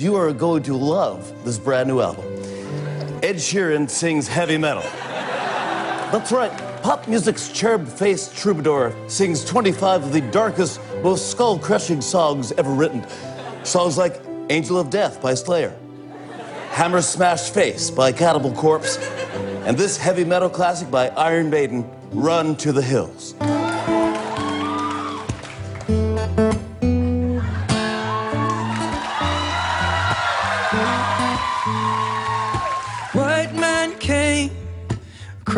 You are going to love this brand new album. Ed Sheeran sings heavy metal. That's right, pop music's cherub faced troubadour sings 25 of the darkest, most skull crushing songs ever written. Songs like Angel of Death by Slayer, Hammer Smash Face by Cannibal Corpse, and this heavy metal classic by Iron Maiden, Run to the Hills.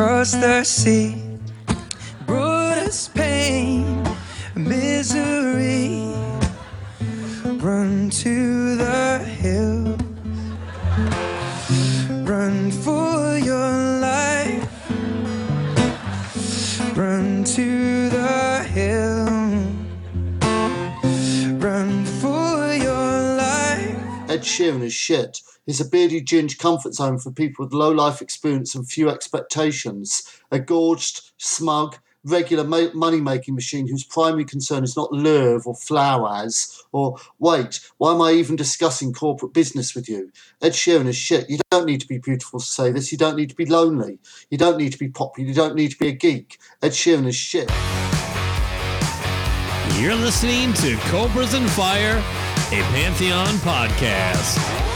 Across the sea, brought us pain, misery. Run to the hills, run for your life, run to the hills, run for your life. Ed Sheeran is shit. He's a bearded ginge comfort zone for people with low life experience and few expectations. A gorged, smug, regular ma- money making machine whose primary concern is not love or flowers or wait, why am I even discussing corporate business with you? Ed Sheeran is shit. You don't need to be beautiful to say this. You don't need to be lonely. You don't need to be popular. You don't need to be a geek. Ed Sheeran is shit. You're listening to Cobras and Fire, a Pantheon podcast.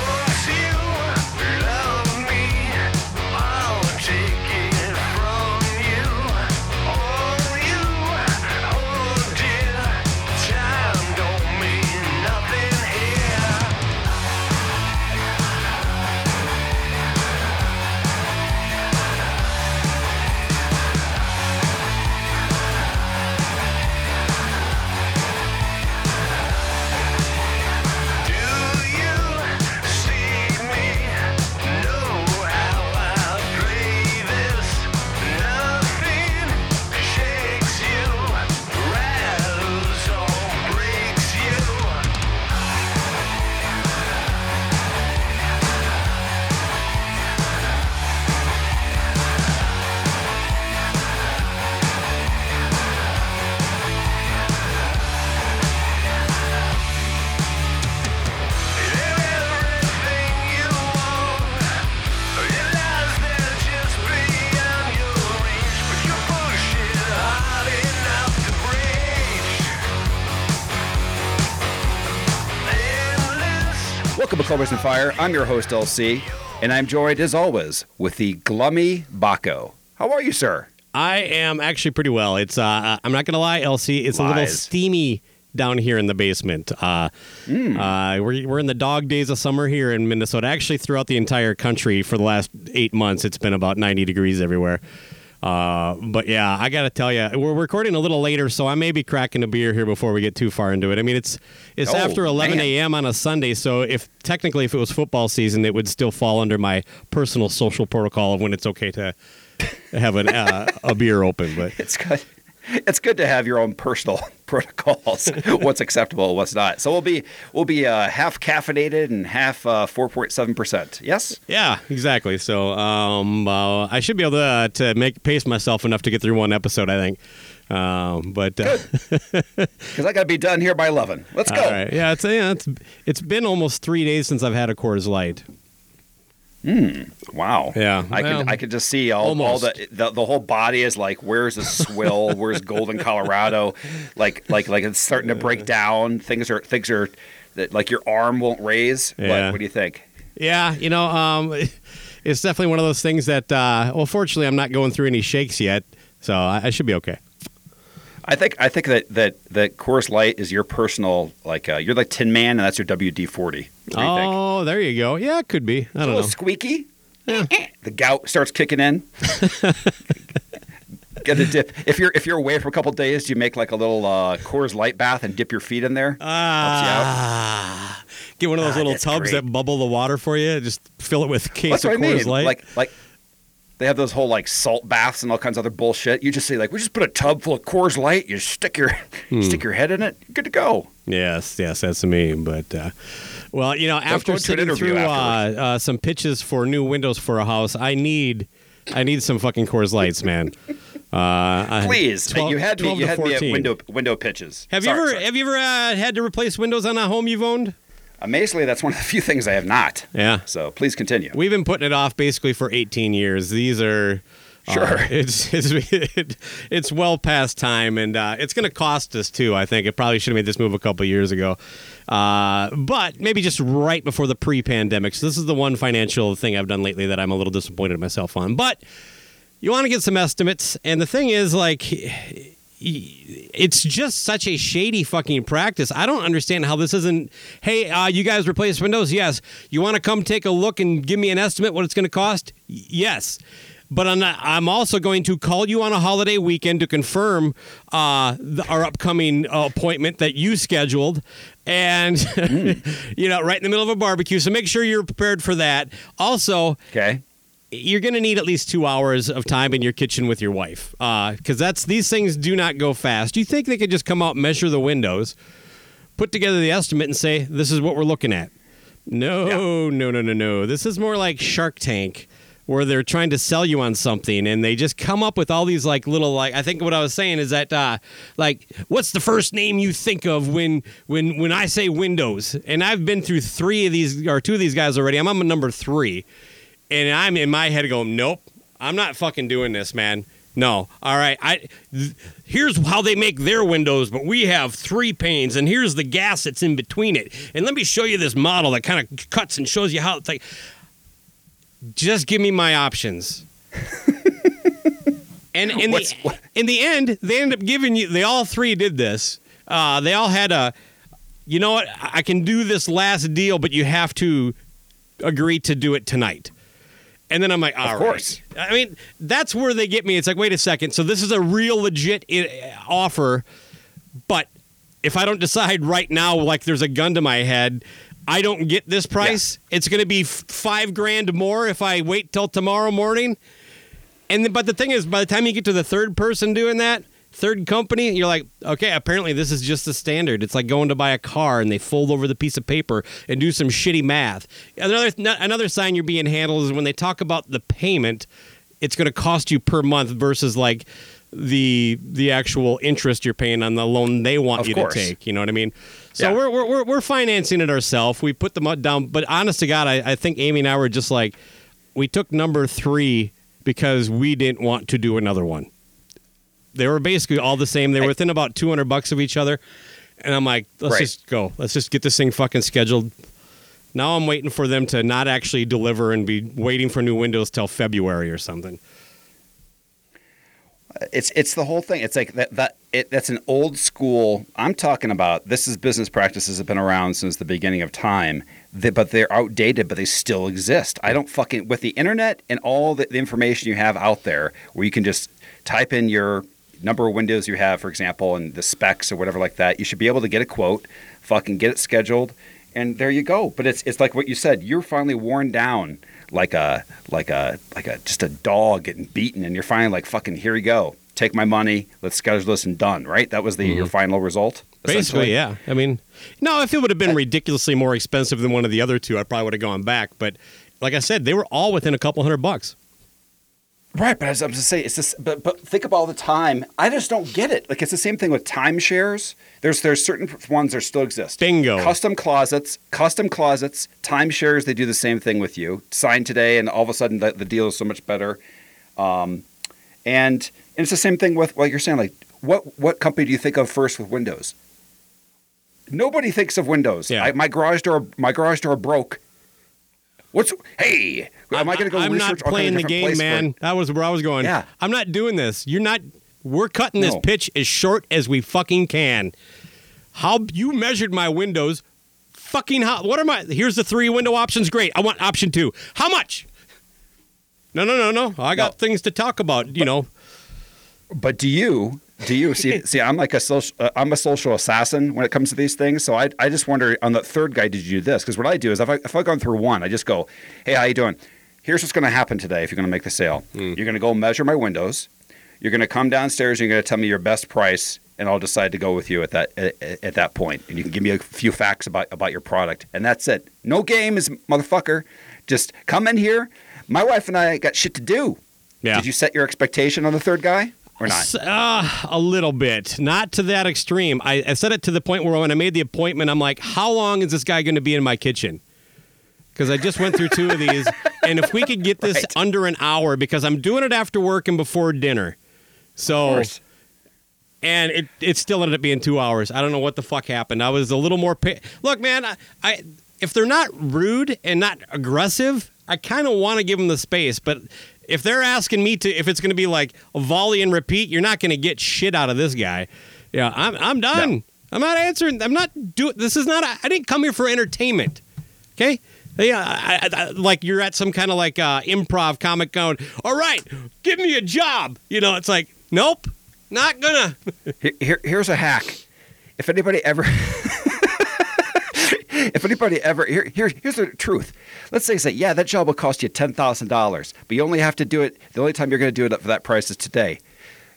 And Fire. I'm your host, LC, and I'm joined, as always, with the glummy Bakko. How are you, sir? I am actually pretty well. It's uh, I'm not gonna lie, LC. It's a little steamy down here in the basement. Uh, uh, we're we're in the dog days of summer here in Minnesota. Actually, throughout the entire country for the last eight months, it's been about 90 degrees everywhere. Uh, but yeah, I gotta tell you, we're recording a little later, so I may be cracking a beer here before we get too far into it. I mean, it's it's Oh, after 11 a.m. on a Sunday, so if technically if it was football season, it would still fall under my personal social protocol of when it's okay to have an, uh, a beer open. But It's good. It's good to have your own personal protocols. what's acceptable, what's not. So we'll be we'll be uh, half caffeinated and half uh, four point seven percent. Yes. yeah, exactly. So um, uh, I should be able to, uh, to make pace myself enough to get through one episode. I think. Um, but uh, Because I got to be done here by eleven. Let's go. all right, yeah, it's yeah, it's it's been almost three days since I've had a Coors Light. Wow. Yeah, I well, could I could just see all, all the, the the whole body is like where's the swill? where's Golden Colorado? Like like like it's starting to break down. Things are things are that like your arm won't raise. Yeah. What, what do you think? Yeah, you know, um, it's definitely one of those things that. Uh, well, fortunately, I'm not going through any shakes yet, so I, I should be okay. I think I think that that that Coors Light is your personal like uh, you're like Tin Man and that's your WD forty. What do you think? Oh, there you go. Yeah, it could be. I A don't little know. squeaky. the gout starts kicking in. Get a dip. If you're if you're away for a couple days, do you make like a little uh, Coors Light bath and dip your feet in there? Ah, get one of those Ah, little that's tubs great. that bubble the water for you. Just fill it with a case That's of what I Coors mean. Light. Like like they have those whole like salt baths and all kinds of other bullshit. You just say like, we just put a tub full of Coors Light. You stick your Hmm. stick your head in it. You're good to go. Yes, yes, that's me. But uh, well, you know, after sitting through uh, uh, some pitches for new windows for a house, I need, I need some fucking Coors Lights, man. Uh, Please, 12 you had me. You had me at window window pitches. Have Sorry, you ever sorry. have you ever uh, had to replace windows on a home you've owned? Amazingly, that's one of the few things I have not. Yeah. So please continue. We've been putting it off basically for 18 years. These are uh, Sure. it's it's it's well past time, and uh, it's going to cost us too. I think it probably should have made this move a couple years ago, uh, but maybe just right before the pre-pandemic. So this is the one financial thing I've done lately that I'm a little disappointed in myself on. But you want to get some estimates, and the thing is, like. It's just such a shady fucking practice. I don't understand how this isn't. Hey, uh, you guys replace windows? Yes. You want to come take a look and give me an estimate what it's going to cost? Yes. But I'm, not, I'm also going to call you on a holiday weekend to confirm uh, the, our upcoming uh, appointment that you scheduled, and you know, right in the middle of a barbecue. So make sure you're prepared for that. Also, Okay. you're going to need at least two hours of time in your kitchen with your wife because that's these things do not go fast. You think they could just come out, measure the windows, put together the estimate, and say this is what we're looking at? No, no, no, no, no. This is more like Shark Tank. Where they're trying to sell you on something, and they just come up with all these like little like. I think what I was saying is that uh, like, what's the first name you think of when when when I say Windows? And I've been through three of these or two of these guys already. I'm on number three, and I'm in my head going, nope, I'm not fucking doing this, man. No. All right. I th- here's how they make their windows, but we have three panes, and here's the gas that's in between it. And let me show you this model that kind of cuts and shows you how it's like. Just give me my options. and in What's- the what- in the end, they end up giving you. They all three did this. Uh, they all had a. You know what? I I can do this last deal, but you have to agree to do it tonight. And then I'm like, all right. Of course. I mean, that's where they get me. It's like, wait a second. So this is a real legit offer, but if I don't decide right now, like there's a gun to my head, I don't get this price. It's going to be five grand more if I wait till tomorrow morning. And but the thing is, by the time you get to the third person doing that, third company, you're like, okay, apparently this is just the standard. It's like going to buy a car and they fold over the piece of paper and do some shitty math. Another another sign you're being handled is when they talk about the payment, it's going to cost you per month versus like the the actual interest you're paying on the loan they want Of you course. to take. You know what I mean? So Yeah. we're, we're we're we're financing it ourselves. We put the mud down, but honest to God, I, I think Amy and I were just like, we took number three because we didn't want to do another one. They were basically all the same. They were within about 200 bucks of each other. And I'm like, let's Right. just go. Let's just get this thing fucking scheduled. Now I'm waiting for them to not actually deliver and be waiting for new windows till February or something. It's it's the whole thing. It's like that that it, that's an old school. I'm talking about this is business practices have been around since the beginning of time. They, but they're outdated, but they still exist. I don't fucking with the internet and all the, the information you have out there, where you can just type in your number of windows you have, for example, and the specs or whatever like that. You should be able to get a quote, fucking get it scheduled, and there you go. But it's it's like what you said. You're finally worn down like a like a like a just a dog getting beaten, and you're finally like fucking here you go. Take my money. Let's schedule this and done. Right? That was the your final result. Basically, yeah. I mean, no, if it would have been ridiculously more expensive than one of the other two, I probably would have gone back. But like I said, they were all within a couple hundred bucks. Right, but as I was just saying, it's this. But but think about all the time. I just don't get it. Like it's the same thing with timeshares. There's there's certain ones that still exist. Bingo. Custom closets, custom closets, timeshares. They do the same thing with you. Sign today, and all of a sudden the, the deal is so much better. Um, and and it's the same thing with like you're saying. Like what what company do you think of first with Windows? Nobody thinks of windows. Yeah. I, my garage door, my garage door broke. What's hey? Am I going to go I'm not playing the game, place for- man. That was where I was going. Yeah. I'm not doing this. You're not. We're cutting this No. pitch as short as we fucking can. How you measured my windows? Fucking how? What are my? Here's the three window options. Great. I want option two. How much? No, no, no, no. I got No. things to talk about. You know. But do you? Do you see? see, I'm like a social. Uh, I'm a social assassin when it comes to these things. So I, I just wonder on the third guy, did you do this? Because what I do is if I if I've gone through one, I just go, hey, how you doing? Here's what's going to happen today if you're going to make the sale. You're going to go measure my windows. You're going to come downstairs. and You're going to tell me your best price, and I'll decide to go with you at that at, at that point. And you can give me a few facts about about your product, and that's it. No games, motherfucker. Just come in here. My wife and I got shit to do. Yeah. Did you set your expectation on the third guy or not? Uh, a little bit, not to that extreme. I, I said it to the point where when I made the appointment, I'm like, how long is this guy going to be in my kitchen? Because I just went through two of these, and if we could get this Right. under an hour, because I'm doing it after work and before dinner, so Of course. and it it still ended up being two hours. I don't know what the fuck happened. I was a little more. Pa- Look, man, I, I if they're not rude and not aggressive, I kind of want to give them the space. But if they're asking me to, if it's going to be like a volley and repeat, you're not going to get shit out of this guy. Yeah, I'm I'm done. I'm not answering. I'm not doing. This is not. A, I didn't come here for entertainment. Okay. Yeah, I, I, I- like you're at some kind of like uh, improv comic going. All right, give me a job. You know, it's like nope, not gonna. Here, here- here's a hack. If anybody ever, if anybody ever, here, here, here's the truth. Let's say, say, yeah, that job will cost you ten thousand dollars, but you only have to do it. The only time you're going to do it for that price is today.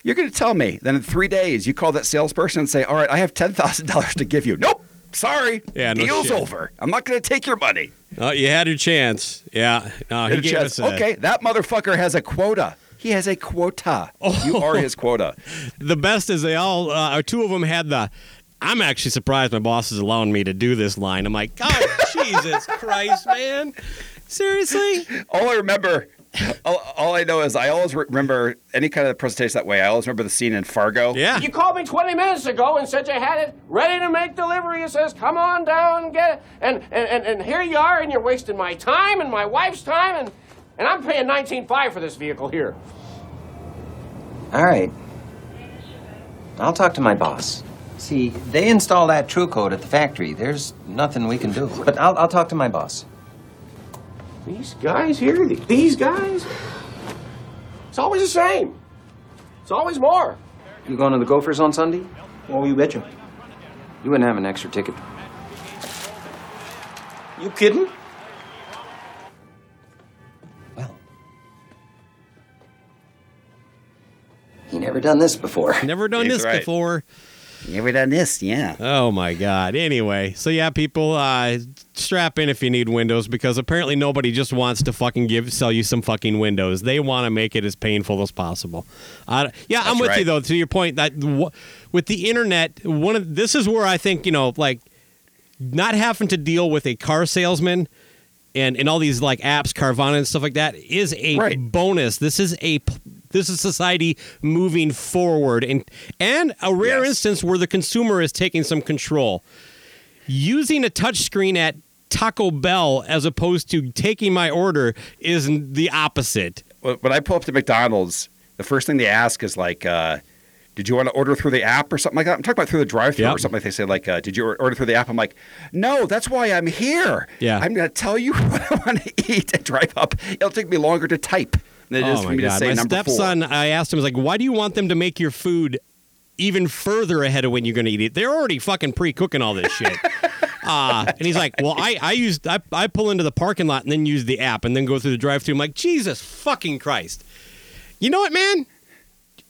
You're going to tell me. Then in three days, you call that salesperson and say, "All right, I have ten thousand dollars to give you." Nope, sorry, Yeah, no deal's shit. over. I'm not going to take your money. Oh, you had your chance. Yeah. No, he gave chance. us a, okay, that motherfucker has a quota. He has a quota. Oh. You are his quota. The best is they all, uh, two of them had the. I'm actually surprised my boss is allowing me to do this line. I'm like, oh Jesus Christ, man! Seriously? all I remember, all, all I know is I always re- remember any kind of presentation that way. I always remember the scene in Fargo. Yeah. You called me 20 minutes ago and said you had it ready to make delivery. It says, come on down and get it. And, and, and, and here you are, and you're wasting my time and my wife's time, and, and I'm paying 19.5 for this vehicle here. All right. I'll talk to my boss. See, they install that TruCoat at the factory. There's nothing we can do. But I'll, I'll talk to my boss. These guys here, th- these guys, it's always the same. It's always more. You going to the Gophers on Sunday? Oh, you betcha. You wouldn't have an extra ticket. You kidding? Well, he never done this before. Never done He's this right. before. You ever done this? Yeah. Oh my God. Anyway, so yeah, people, uh, strap in if you need windows because apparently nobody just wants to fucking give sell you some fucking windows. They want to make it as painful as possible. Uh, yeah, I'm That's with you though. To your point that w- with the internet, one of this is where I think you know, like not having to deal with a car salesman. And, and all these like apps, Carvana and stuff like that is a Right. bonus. This is a this is society moving forward, and and a rare Yes. instance where the consumer is taking some control. Using a touchscreen at Taco Bell as opposed to taking my order is the opposite. When I pull up to McDonald's, the first thing they ask is like, uh, "Did you want to order through the app or something like that?" I'm talking about through the drive-through Yep. or something. Like they say like, uh, "Did you order through the app?" I'm like, "No, that's why I'm here. Yeah. I'm going to tell you what I want to eat and drive up. It'll take me longer to type is oh for my me to god! say My number stepson, four. I asked him, I was like, "Why do you want them to make your food even further ahead of when you're going to eat it? They're already fucking pre-cooking all this shit." Uh, and he's like, "Well, I I used I, I pull into the parking lot and then use the app and then go through the drive-through." I'm like, "Jesus fucking Christ!" You know what, man?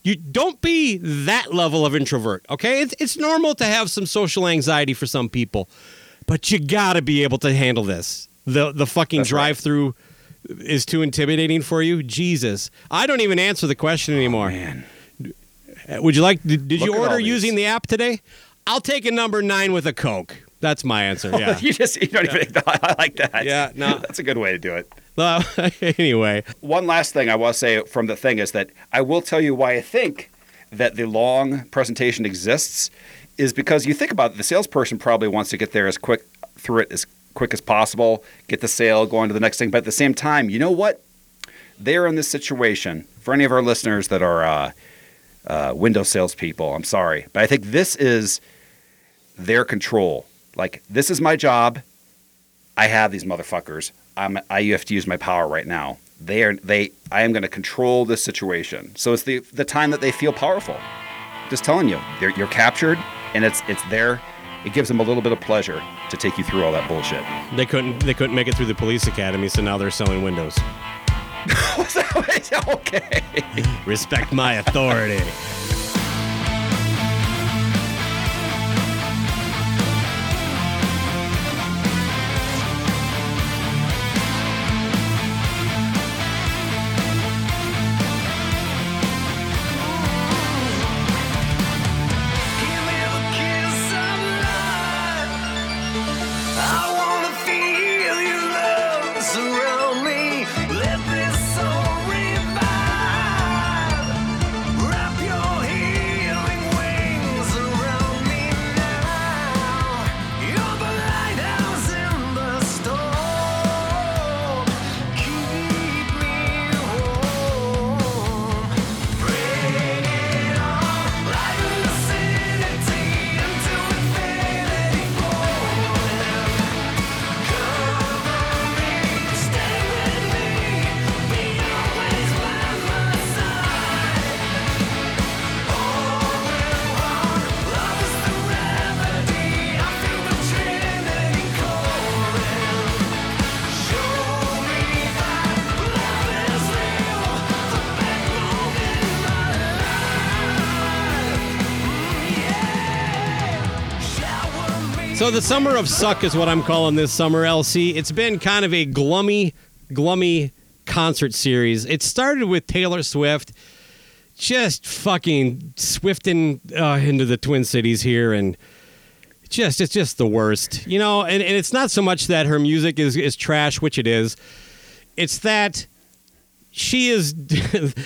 You don't be that level of introvert, okay? It's it's normal to have some social anxiety for some people, but you got to be able to handle this. The the fucking That's right. Is too intimidating for you. Jesus, I don't even answer the question anymore. Man, Uh, Would you like? Did, did you order using the app today? I'll take a number nine with a coke. That's my answer. Yeah. you just you don't even. I like that. Yeah, no. that's a good way to do it. Well, anyway, One last thing I want to say from the thing is that I will tell you why I think that the long presentation exists is because you think about it, the salesperson probably wants to get there as quick through it as quick as possible, get the sale, go on to the next thing. But at the same time, you know what? They're in this situation. For any of our listeners that are uh, uh, window salespeople, I'm sorry, but I think this is their control. Like this is my job. I have these motherfuckers. I'm, I have to use my power right now. They are they. I am going to control this situation. So it's the the time that they feel powerful. Just telling you, you're captured, and it's it's there. It gives them a little bit of pleasure to take you through all that bullshit. They couldn't they couldn't make it through the police academy, so now they're selling windows. okay. Respect my authority. So the summer of suck is what I'm calling this summer, LC. It's been kind of a glummy, glummy concert series. It started with Taylor Swift, just fucking swifting uh, into the Twin Cities here, and just it's just the worst, you know. And, and it's not so much that her music is is trash, which it is. It's that she is.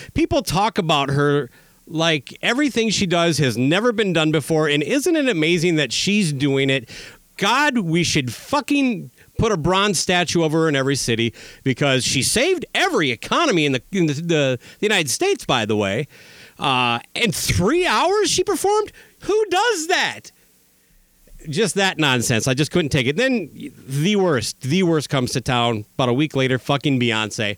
people talk about her like everything she does has never been done before. And isn't it amazing that she's doing it? God, we should fucking put a bronze statue of her in every city because she saved every economy in the in the, the, the United States. By the way, uh, in three hours she performed. Who does that? Just that nonsense. I just couldn't take it. Then the worst, the worst comes to town. About a week later, fucking Beyonce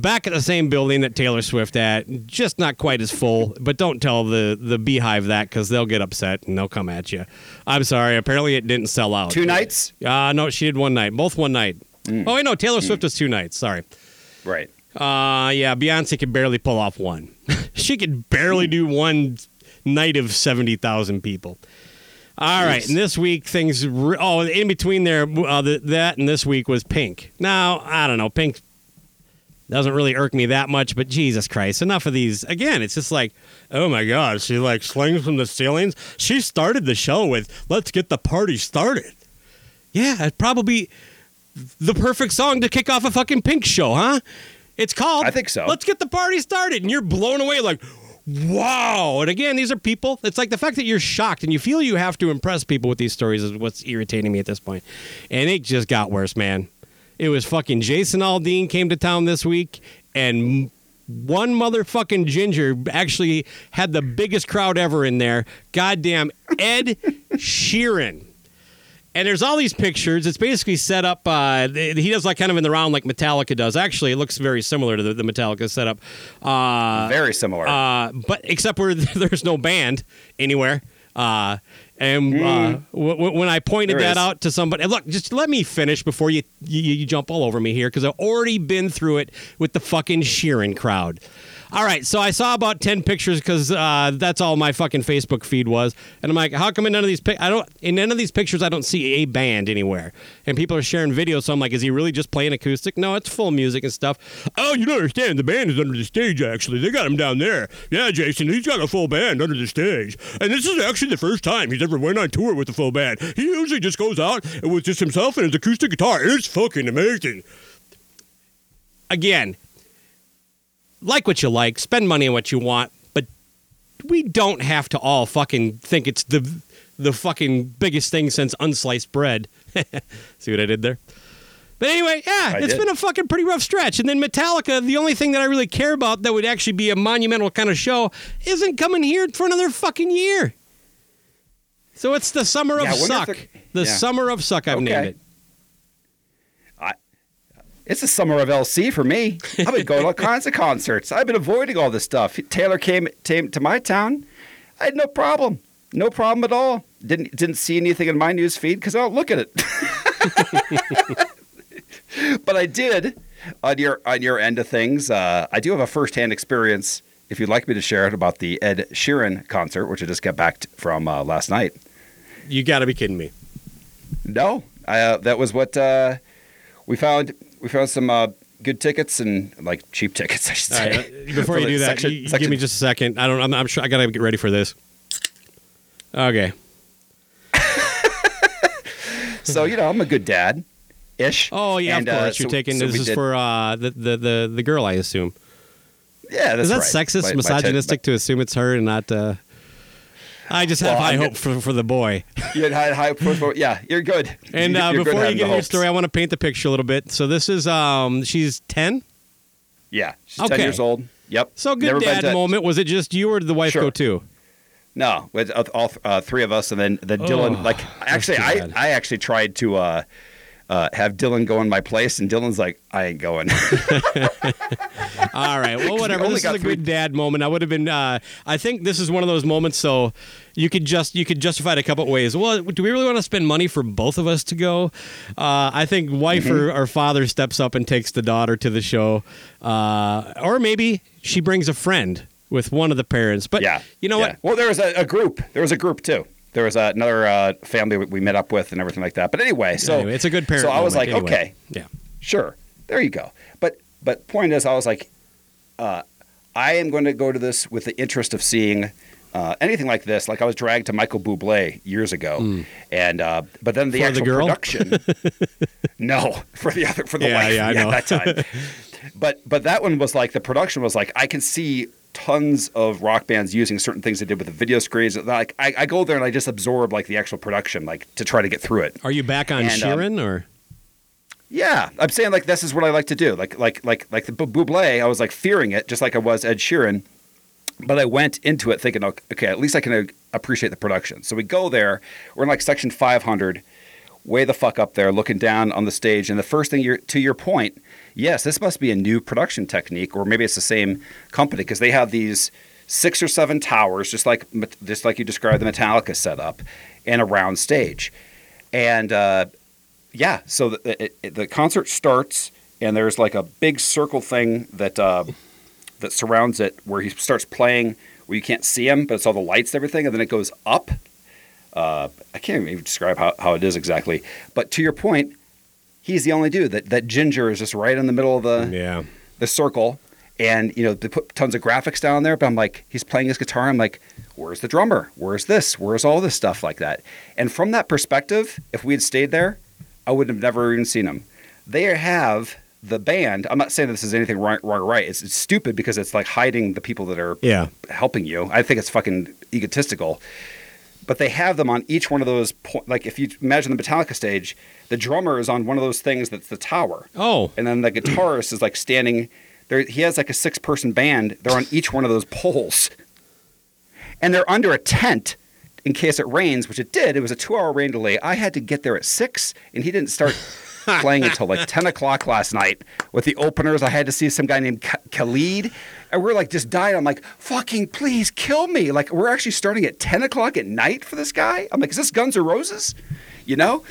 back at the same building that Taylor Swift at, just not quite as full. But don't tell the the BeyHive that because they'll get upset and they'll come at you. I'm sorry. Apparently, it didn't sell out. Two nights? Uh, no, she did one night. Both one night. Oh, wait, no. Taylor Swift was two nights. Sorry. Right. Uh, yeah, Beyonce could barely pull off one. she could barely do one night of 70,000 people. All right, and this week things. Re- oh, in between there, uh, the, that and this week was Pink. Now I don't know. Pink doesn't really irk me that much, but Jesus Christ, enough of these. Again, it's just like, oh my God, she like slings from the ceilings. She started the show with "Let's get the party started." Yeah, it's probably the perfect song to kick off a fucking Pink show, huh? It's called. I think so. Let's get the party started, and you're blown away like. Wow. And again, these are people. It's like the fact that you're shocked and you feel you have to impress people with these stories is what's irritating me at this point. And it just got worse, man. It was fucking Jason Aldean came to town this week, and one motherfucking ginger actually had the biggest crowd ever in there. Goddamn Ed Sheeran. And there's all these pictures. It's basically set up. Uh, he does like kind of in the round like Metallica does. Actually, it looks very similar to the, the Metallica setup. Uh, Very similar. uh, but except where there's no band anywhere. Uh, and uh, w- w- when I pointed. There that is. out to somebody, look, just let me finish before you you, you jump all over me here because I've already been through it with the fucking Sheeran crowd. All right, so I saw about ten pictures because uh, that's all my fucking Facebook feed was, and I'm like, how come in none of these pic- I don't in none of these pictures I don't see a band anywhere, and people are sharing videos. So I'm like, is he really just playing acoustic? No, it's full music and stuff. Oh, you don't understand. The band is under the stage. Actually, they got him down there. Yeah, Jason, he's got a full band under the stage, and this is actually the first time he's ever went on tour with a full band. He usually just goes out with just himself and his acoustic guitar. It's fucking amazing. Again, like what you like, spend money on what you want, but we don't have to all fucking think it's the the fucking biggest thing since unsliced bread. See what I did there? But anyway, yeah, I it's did. been a fucking pretty rough stretch. And then Metallica, the only thing that I really care about that would actually be a monumental kind of show, isn't coming here for another fucking year. So it's the summer of Yeah, I wonder if suck. The yeah. summer of suck. I've Okay. named it. It's the summer of LC for me. I've been going to all kinds of concerts. I've been avoiding all this stuff. Taylor came, came to my town. I had no problem. No problem at all. Didn't didn't see anything in my news feed because I don't look at it. but I did on your on your end of things. Uh, I do have a firsthand experience. If you'd like me to share it about the Ed Sheeran concert, which I just got back from uh, last night. You got to be kidding me. No, I, uh, that was what uh, we found. We found some uh, good tickets and like cheap tickets, I should say. right, uh, before For you do that, section- you- you section- give me just a second. I don't. I'm, I'm sure I gotta get ready for this. Okay. So you know, I'm a good dad, ish. Oh yeah, And, of uh, course. You're so- taking so this is did- for uh, the, the the the girl, I assume. yeah. That's is that right. sexist, My- my misogynistic to assume it's her and not? Uh, I just have Well, high I'm hope for, for the boy. You had high, hope for- yeah, you're good. And uh, You're good before you get the your hopes. story, I want to paint the picture a little bit. So this is um, she's ten. yeah, she's Okay. ten years old. Yep. So good Never dad moment. Was it just you or did the wife Sure. go too? No, with uh, all uh, three of us, and then Oh, Dylan. Like, actually, I. I actually tried to. Uh, uh, have Dylan go in my place, and Dylan's like, I ain't going. All right. Well, whatever. This is a good dad moment. I would have been. Uh, I think this is one of those moments. So you could just you could justify it a couple of ways. Well, do we really want to spend money for both of us to go? Uh, I think wife Mm-hmm. or, or father steps up and takes the daughter to the show, uh, or maybe she brings a friend with one of the parents. But yeah, you know yeah. what? Well, there was a, a group. There was a group too. There was uh, another uh, family we met up with and everything like that. But anyway, so Anyway, it's a good parent. So I was like, anyway. okay, Yeah. sure, there you go. But but point is, I was like, uh, I am going to go to this with the interest of seeing. Uh, anything like this, like I was dragged to Michael Bublé years ago, and uh, but then the. For the actual girl? production, no, for the other for the Yeah, wife, yeah, know. that time. but but that one was like the production was like I can see tons of rock bands using certain things they did with the video screens. Like I, I go there and I just absorb like the actual production, like to try to get through it. Are you back on And, um, Sheeran or? Yeah, I'm saying like this is what I like to do. Like like like like the Bu- Buble, I was like fearing it, just like I was Ed Sheeran. But I went into it thinking, okay, okay, at least I can uh, appreciate the production. So we go there. We're in like section 500, way the fuck up there, looking down on the stage. And the first thing you're to your point, yes, this must be a new production technique, or maybe it's the same company because they have these six or seven towers, just like just like you described the Metallica setup, and a round stage. And uh, yeah, so the, it, the concert starts, and there's like a big circle thing that uh, that surrounds it, where he starts playing, where you can't see him, but it's all the lights and everything, and then it goes up. Uh, I can't even describe how, how it is exactly, but to your point, he's the only dude that that ginger is just right in the middle of the Yeah. the circle, and you know they put tons of graphics down there. But I'm like, he's playing his guitar. I'm like, where's the drummer? Where's this? Where's all this stuff like that? And from that perspective, if we had stayed there, I would have never even seen him. They have the band. I'm not saying this is anything wrong, wrong or right. It's, it's stupid because it's like hiding the people that are Yeah. helping you. I think it's fucking egotistical. But they have them on each one of those. Po- like if you imagine the Metallica stage, the drummer is on one of those things that's the tower. Oh. and then the guitarist is like standing there. He has like a six person band. They're on each one of those poles. And they're under a tent in case it rains which it did. It was a two hour rain delay. I had to get there at six and he didn't start playing until like 10 o'clock last night. With the openers i had to see some guy named Ka- khalid we're like just dying i'm like fucking please kill me like we're actually starting at 10 o'clock at night for this guy i'm like is this Guns N' Roses you know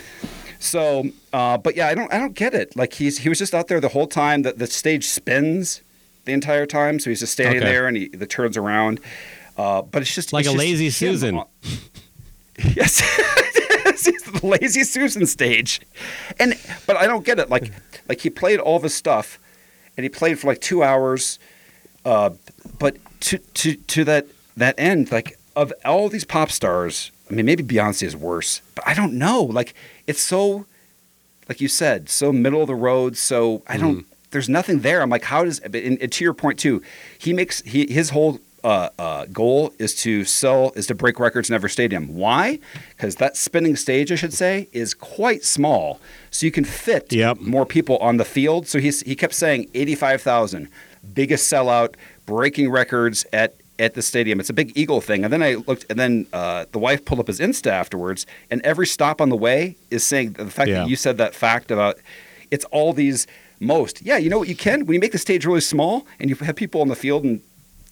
so, uh, but yeah, I don't, I don't get it. Like he's, he was just out there the whole time. That the stage spins the entire time, so he's just standing Okay. there and he the turns around. Uh, but it's just Like it's a just lazy Susan. on- yes, it's the lazy Susan stage, and but I don't get it. Like, like he played all of his stuff, and he played for like two hours. Uh, but to to to that that end, like of all these pop stars, I mean, maybe Beyonce is worse, but I don't know. Like, it's so, like you said, so middle of the road. So I don't. There's nothing there. I'm like, how does? And, and to your point too, he makes he his whole uh, uh, goal is to sell is to break records in every stadium. Why? Because that spinning stage, I should say, is quite small, so you can fit Yep. more people on the field. So he's, he kept saying eighty five thousand, biggest sellout, breaking records at at the stadium. It's a big Eagle thing. And then I looked, and then uh, the wife pulled up his Insta afterwards, and every stop on the way is saying the fact Yeah. that you said that fact about it's all these most. Yeah, you know what you can when you make the stage really small and you have people on the field and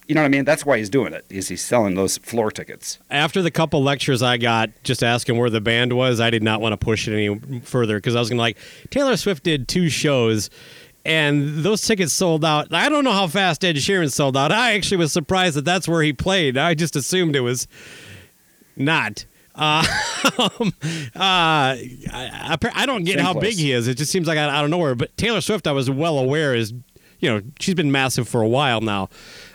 you know what I mean. That's why he's doing it. Is he's selling those floor tickets? After the couple lectures I got, just asking where the band was, I did not want to push it any further because I was going to like Taylor Swift did two shows, and those tickets sold out. I don't know how fast Ed Sheeran sold out. I actually was surprised that that's where he played. I just assumed it was not. Uh, um, uh, I, I, don't get Same how place. big he is. It just seems like out, out of nowhere. But Taylor Swift, I was well aware is, you know, she's been massive for a while now.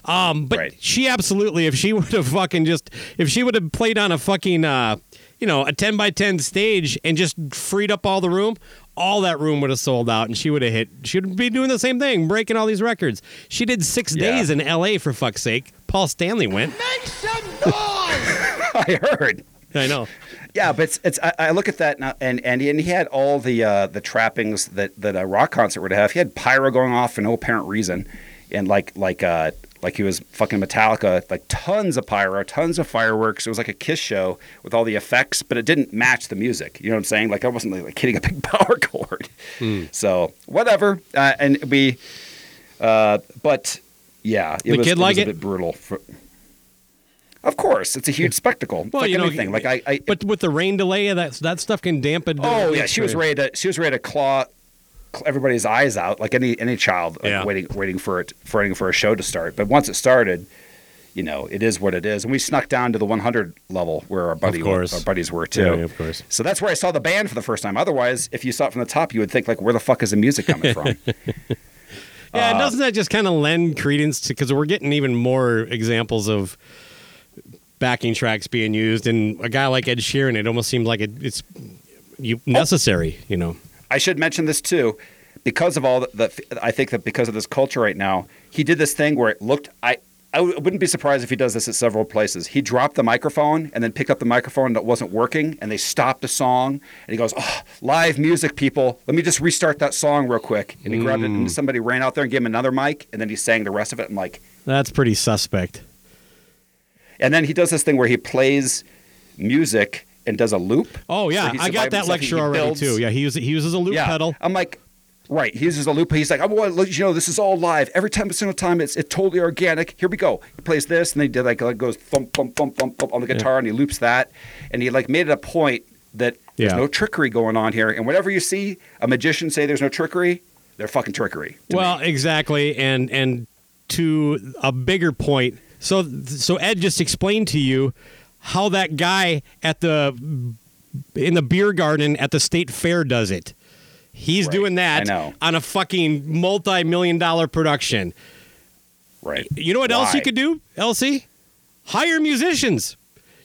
Um, but Right. she absolutely, if she would have fucking just, if she would have played on a fucking, uh, you know, a 10 by 10 stage and just freed up all the room, all that room would have sold out and she would have hit, she would be doing the same thing, breaking all these records. She did six Yeah. days in LA for fuck's sake. Paul Stanley went. I heard. I know. Yeah, but it's, it's I, I look at that now, and and he, and he had all the uh, the trappings that that a rock concert would have. He had pyro going off for no apparent reason, and like like uh like he was fucking Metallica, like tons of pyro, tons of fireworks. It was like a Kiss show with all the effects, but it didn't match the music. You know what I'm saying? Like I wasn't like hitting a big power chord. So whatever, uh, and we, uh, but yeah, it The was, kid it like was it? a bit brutal. For, of course, it's a huge spectacle. Well, like you know, anything. like I, I but with the rain delay, that that stuff can dampen. Oh yeah, she was ready to she was ready to claw cl- everybody's eyes out like any any child like, Yeah. waiting waiting for it for waiting for a show to start. But once it started, you know, it is what it is. And we snuck down to the 100 level where our buddy our buddies were too. Yeah, of course. So that's where I saw the band for the first time. Otherwise, if you saw it from the top, you would think like, where the fuck is the music coming from? Yeah, Uh, doesn't that just kind of lend credence to because we're getting even more examples of backing tracks being used, and a guy like Ed Sheeran, it almost seems like it, it's you, necessary, you know. I should mention this too, because of all the, the. I think that because of this culture right now, he did this thing where it looked. I I wouldn't be surprised if he does this at several places. He dropped the microphone and then picked up the microphone that wasn't working, and they stopped the song, and he goes, oh, "Live music, people! Let me just restart that song real quick." And he grabbed it, and mm. somebody ran out there and gave him another mic, and then he sang the rest of it. I'm like, That's pretty suspect. and then he does this thing where he plays music and does a loop. Oh yeah, I got that. Lecture already too. Yeah, he uses he uses a loop pedal. I'm like, right. He uses a loop. He's like, I want to let you know this is all live. Every time, a single time, it's it's totally organic. Here we go. He plays this, and then he did like, like goes thump thump thump thump thump on the guitar, and he loops that, and he like made it a point that there's no trickery going on here. And whenever you see a magician say there's no trickery, they're fucking trickery. Well, me. exactly, and and to a bigger point. So so Ed just explained to you how that guy at the in the beer garden at the state fair does it. He's Right. doing that on a fucking multi-million dollar production. right. You know what else you could do, LC? Hire musicians.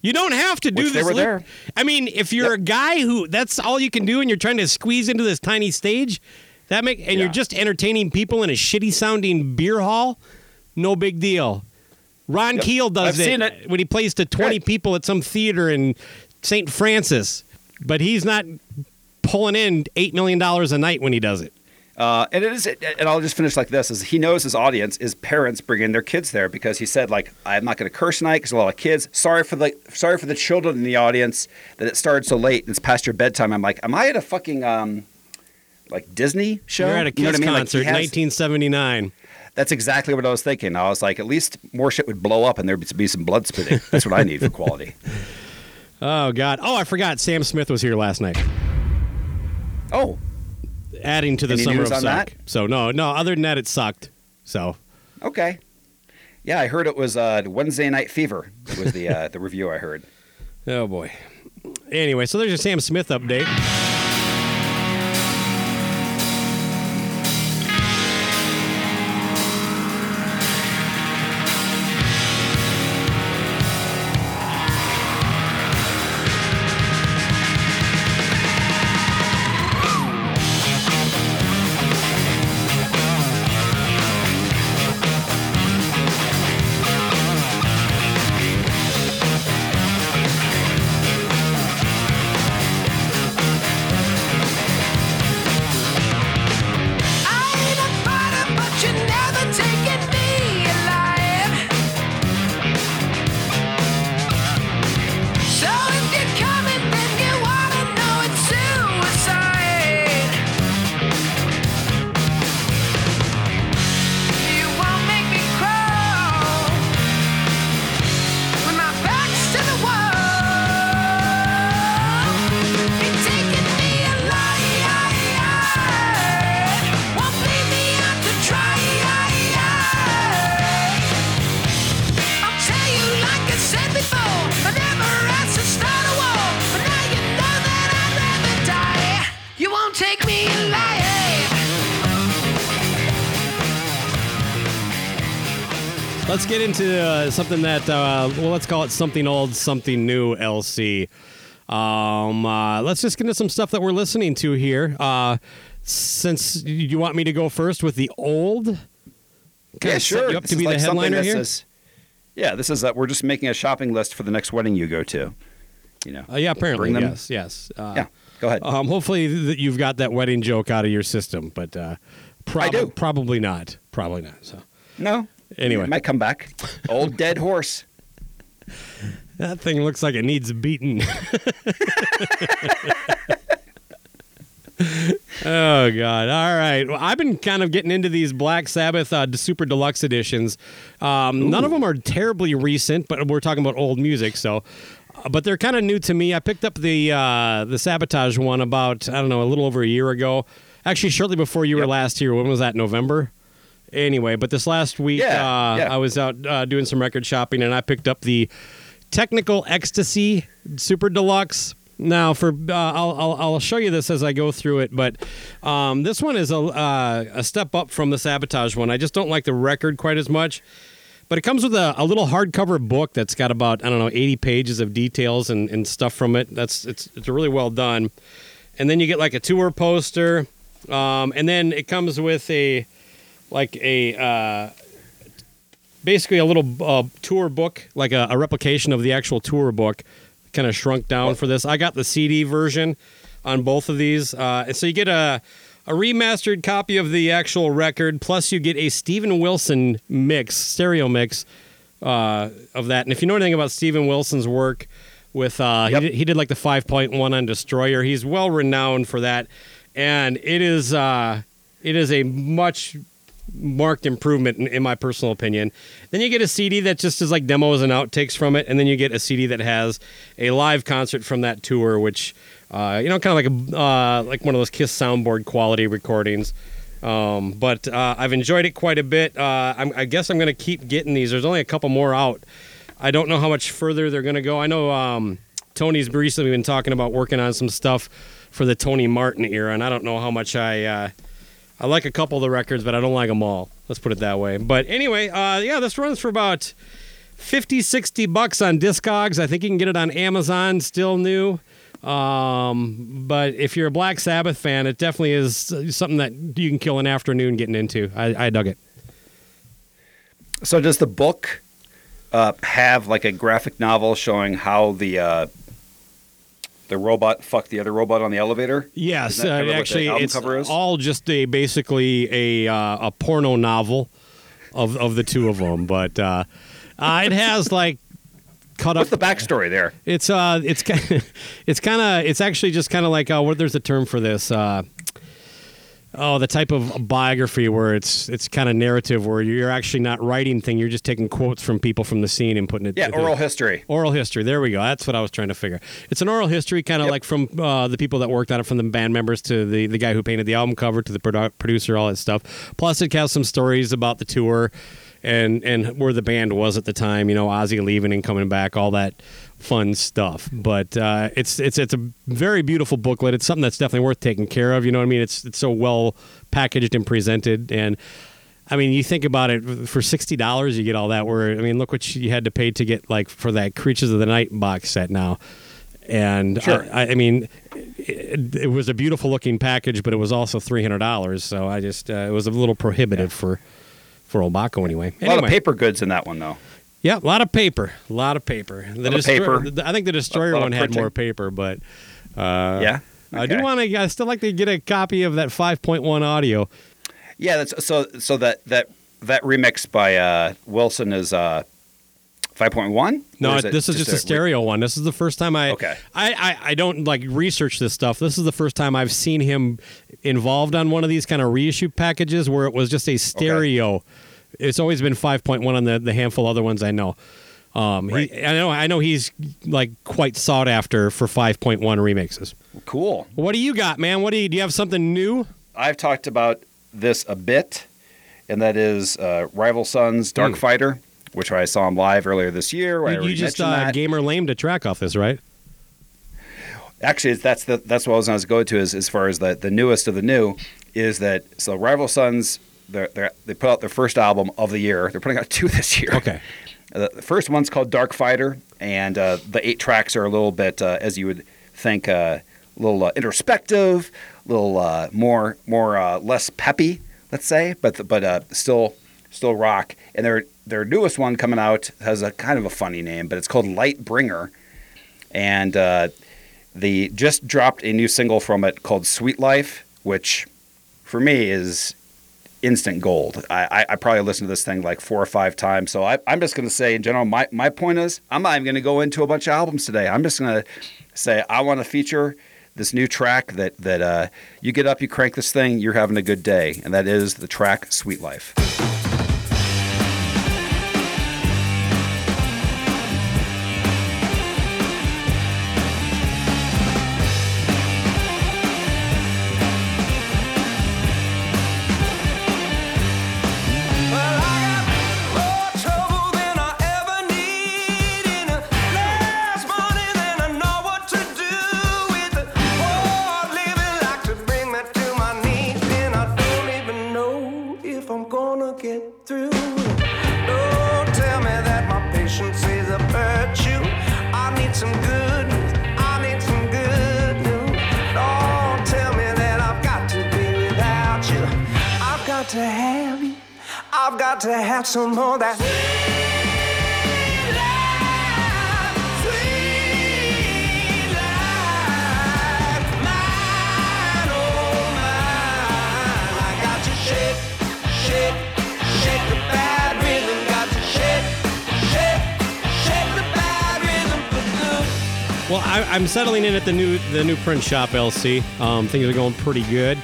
You don't have to do Which they this. were lip- there. I mean, if you're a guy who that's all you can do, and you're trying to squeeze into this tiny stage, that make and you're just entertaining people in a shitty sounding beer hall, no big deal. Ron Yep. Keel does I've it, seen it. when he plays to 20 Right. people at some theater in St. Francis, but he's not pulling in eight million dollars a night when he does it. Uh, and it is, and I'll just finish like this: is he knows his audience is parents bringing their kids there because he said like I'm not going to curse tonight because a lot of kids. Sorry for the sorry for the children in the audience that it started so late and it's past your bedtime. I'm like, am I at a fucking um, like Disney show? You're at a You know Kiss I mean? Like, concert, has- 1979. That's exactly what I was thinking. I was like, at least more shit would blow up and there'd be some blood spitting. That's what I need for quality. Oh God! Oh, I forgot. Sam Smith was here last night. Oh, adding to the Any summer of suck. that? So no, no. Other than that, it sucked. So okay. Yeah, I heard it was uh, Wednesday Night Fever. Was the uh, the review I heard. oh boy. Anyway, so there's your Sam Smith update. Into uh, something that, uh, well, let's call it something old, something new, LC. Um, uh, let's just get into some stuff that we're listening to here. Uh, since you want me to go first with the old, yeah, sure. you up This to is be the like something headliner that here? says- yeah, this is uh, we're just making a shopping list for the next wedding you go to. You know. Uh, yeah, apparently, Bring them- yes, yes. Uh, Yeah, go ahead. Um, hopefully, th- you've got that wedding joke out of your system, but uh, prob- probably not. Probably not. So no. Anyway. It might come back. Old dead horse. that thing looks like it needs beaten. oh God! All right. Well, I've been kind of getting into these Black Sabbath uh, super deluxe editions. Um, none of them are terribly recent, but we're talking about old music, so. uh, But they're kind of new to me. I picked up the uh, the Sabotage one about I don't know a little over a year ago. Actually, shortly before you were last here. When was that? November. Anyway, but this last week Yeah, uh, yeah. I was out uh, doing some record shopping and I picked up the Technical Ecstasy Super Deluxe. Now, for uh, I'll, I'll I'll show you this as I go through it, but um, this one is a uh, a step up from the Sabotage one. I just don't like the record quite as much. But it comes with a, a little hardcover book that's got about I don't know 80 pages of details and, and stuff from it. That's it's it's really well done. And then you get like a tour poster, um, and then it comes with a like a uh, basically a little uh, tour book, like a, a replication of the actual tour book, kind of shrunk down for this. I got the CD version on both of these, uh, and so you get a a remastered copy of the actual record, plus you get a Steven Wilson mix, stereo mix uh, of that. And if you know anything about Steven Wilson's work, with uh, Yep. he, did, he did like the 5.1 on Destroyer. He's well renowned for that, and it is uh, it is a much marked improvement in, in my personal opinion. Then you get a CD that just is like demos and outtakes from it, and then you get a CD that has a live concert from that tour, which uh, you know, kind of like a uh, like one of those Kiss soundboard quality recordings. Um, but uh, I've enjoyed it quite a bit. Uh, I guess I'm going to keep getting these. There's only a couple more out. I don't know how much further they're going to go. I know um, Tony's recently been talking about working on some stuff for the Tony Martin era, and I don't know how much I. I like a couple of the records, but I don't like them all. Let's put it that way. But anyway, uh, yeah, this runs for about 50, 60 bucks on Discogs. I think you can get it on Amazon, still new. Um, but if you're a Black Sabbath fan, it definitely is something that you can kill an afternoon getting into. I, I dug it. So does the book uh, have like a graphic novel showing how the uh, the robot fucked the other robot on the elevator? Yes, uh, actually, it's all just a basically a uh, a porno novel of of the two of them. But uh, uh, it has like cut up What's the backstory there? It's uh, it's kind, it's kind of, it's actually just kind of like uh, what there's a term for this. Uh, oh, the type of biography where it's it's kind of narrative where you're actually not writing thing, you're just taking quotes from people from the scene and putting it. Yeah, oral history. Oral history. There we go. That's what I was trying to figure. It's an oral history, kind of Yep. like from uh, the people that worked on it, from the band members to the the guy who painted the album cover to the produ- producer, all that stuff. Plus, it has some stories about the tour and and where the band was at the time. You know, Ozzy leaving and coming back, all that fun stuff. But uh, it's it's it's a very beautiful booklet. It's something that's definitely worth taking care of. You know what I mean? It's it's so well packaged and presented and. I mean, you think about it for sixty dollars, you get all that. Where I mean, look what you had to pay to get like for that Creatures of the Night box set now, and Sure. I, I mean, it, it was a beautiful looking package, but it was also three hundred dollars. So I just uh, it was a little prohibitive for for Obaco anyway. A lot of paper goods in that one though. Yeah, a lot of paper, a lot of paper. The Lot of paper. I think the destroyer one had more paper, but uh, yeah. I do want to. I still like to get a copy of that five point one audio. Yeah, that's so so that that that remix by uh, Wilson is uh, 5.1. No, it this is just a re- stereo one. This is the first time I, Okay. I, I I don't like research this stuff. This is the first time I've seen him involved on one of these kind of reissue packages where it was just a stereo. It's always been 5.1 on the the handful other ones I know. Um, Right. he, I know I know he's like quite sought after for 5.1 remixes. Cool. What do you got, man? What do you do? You have something new? I've talked about this a bit, and that is uh, Rival Sons Dark Fighter, which I saw him live earlier this year. Hmm. You, just uh, gamer lame to track off this, right? Actually, that's the that's what I was going to go to is as far as the the newest of the new is that so Rival Sons they're, they're, they put out their first album of the year. They're putting out two this year. Okay. Uh, the first one's called Dark Fighter, and uh, the eight tracks are a little bit, uh, as you would think, uh, a little uh, introspective, a little uh, more, more uh, less peppy, let's say, but but uh, still, still rock. And their their newest one coming out has a kind of a funny name, but it's called Lightbringer, and uh, the just dropped a new single from it called Sweet Life, which for me is instant gold. I, I, I probably listened to this thing like four or five times. So I, I'm just going to say, in general, my, my point is, I'm not even going to go into a bunch of albums today. I'm just going to say, I want to feature this new track that, that uh, you get up, you crank this thing, you're having a good day. And that is the track Sweet Life. I'm settling in at the new the new print shop LC. Um, things are going pretty good.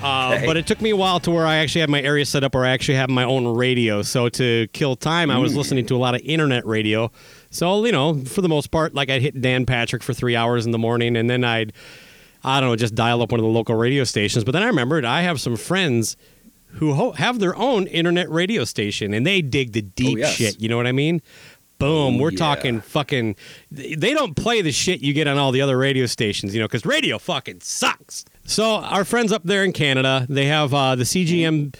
Uh, Hey. But it took me a while to where I actually had my area set up where I actually have my own radio. So to kill time, I was listening to a lot of internet radio. So you know, for the most part, like I'd hit Dan Patrick for three hours in the morning, and then I'd I don't know, just dial up one of the local radio stations. But then I remembered I have some friends who ho- have their own internet radio station, and they dig the deep yes. shit. You know what I mean? Boom, we're yeah. talking fucking. They don't play the shit you get on all the other radio stations, you know, because radio fucking sucks. So our friends up there in Canada, they have uh, the CGM.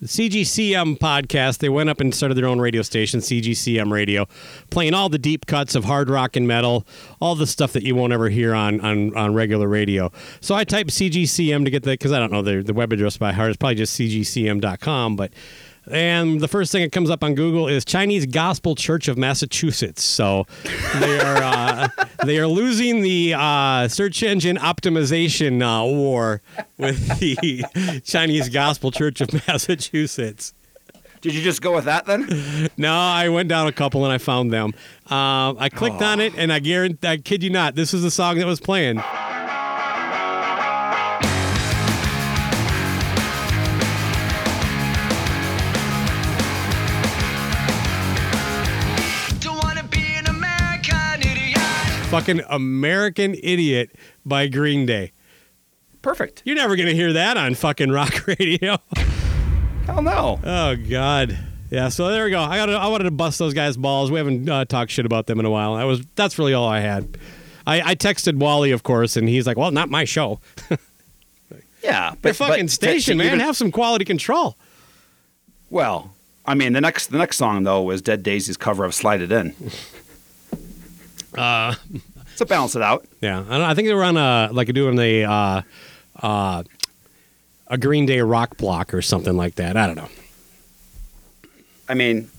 the CGCM podcast, they went up and started their own radio station, CGCM Radio, playing all the deep cuts of hard rock and metal, all the stuff that you won't ever hear on on, on regular radio. So I typed CGCM to get the because I don't know the the web address by heart. It's probably just CGCM.com, but and the first thing that comes up on Google is Chinese Gospel Church of Massachusetts. So they are uh, they are losing the uh, search engine optimization uh, war with the Chinese Gospel Church of Massachusetts. Did you just go with that then? No, I went down a couple and I found them. Uh, I clicked on it and I guarantee, I kid you not, this is the song that was playing. Fucking American Idiot by Green Day. Perfect. You're never gonna hear that on fucking rock radio. Hell no. Oh God. Yeah. So there we go. I got. I wanted to bust those guys' balls. We haven't uh, talked shit about them in a while. That was. That's really all I had. I, I texted Wally, of course, and he's like, "Well, not my show. Yeah, Your but fucking but to- station, to man. even- Have some quality control." Well, I mean, the next the next song though was Dead Daisies' cover of "Slide It In." Uh, So balance it out. yeah. I, don't, I think they were on a like doing the uh, uh, a Green Day rock block or something like that. I don't know. I mean,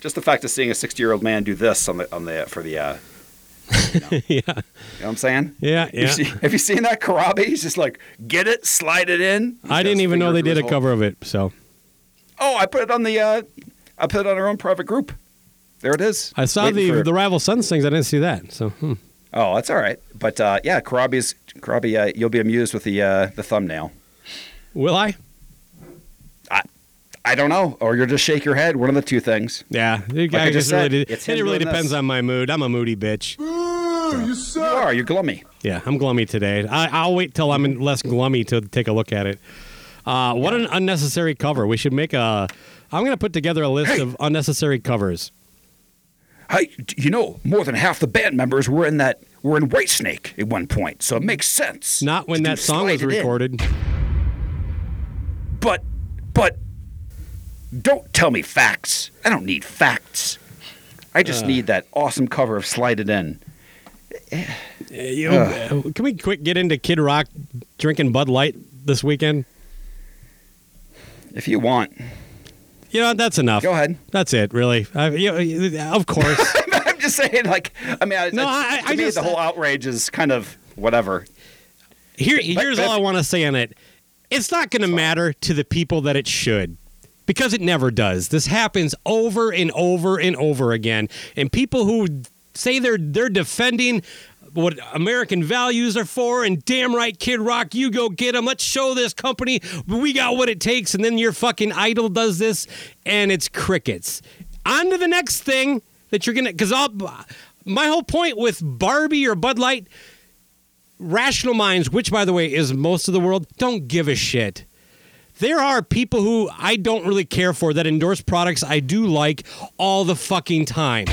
just the fact of seeing a sixty-year-old man do this on the on the for the. Uh, yeah. you know what I'm saying? Yeah. You Yeah. see, have you seen that Corabi? He's just like, get it, slide it in. He's I didn't even know they did a cover of it. So Oh, I put it on the. Uh, I put it on our own private group. There it is. I saw Waiting the for- the rival sons things. I didn't see that. So hmm. Oh, that's all right. But uh, yeah, Corabi's Karabi. Uh, you'll be amused with the uh, the thumbnail. will I? I don't know, or you'll just shake your head. One of the two things. Yeah, the guy I just just really. said, Did, it's it really depends this. on my mood. I'm a moody bitch. You are. You're glummy. Yeah, I'm glummy today. I, I'll wait till I'm less glummy to take a look at it. Uh, what an unnecessary cover. We should make a. I'm going to put together a list Hey. of unnecessary covers. D- you know, more than half the band members were in that were in Whitesnake at one point, so it makes sense. Not when that song was In. recorded. But, but Don't tell me facts. I don't need facts. I just Uh. need that awesome cover of Slide It In. Uh, you know, uh, can we quick get into Kid Rock drinking Bud Light this weekend? If you want. You know, that's enough. Go ahead. That's it, really. I, you know, of course. I'm just saying, like, I mean, I, No, I- to I me, just- the whole outrage is kind of whatever. Here, here's but- all I want to say on it. It's not going to matter to the people that it should. Because it never does. This happens over and over and over again. And people who say they're they're defending what American values are for, and damn right, Kid Rock, you go get them. Let's show this company we got what it takes. And then your fucking idol does this, and it's crickets. On to the next thing that you're gonna, because my whole point with Barbie or Bud Light rational minds, which by the way is most of the world, don't give a shit. There are people who I don't really care for that endorse products I do like all the fucking time.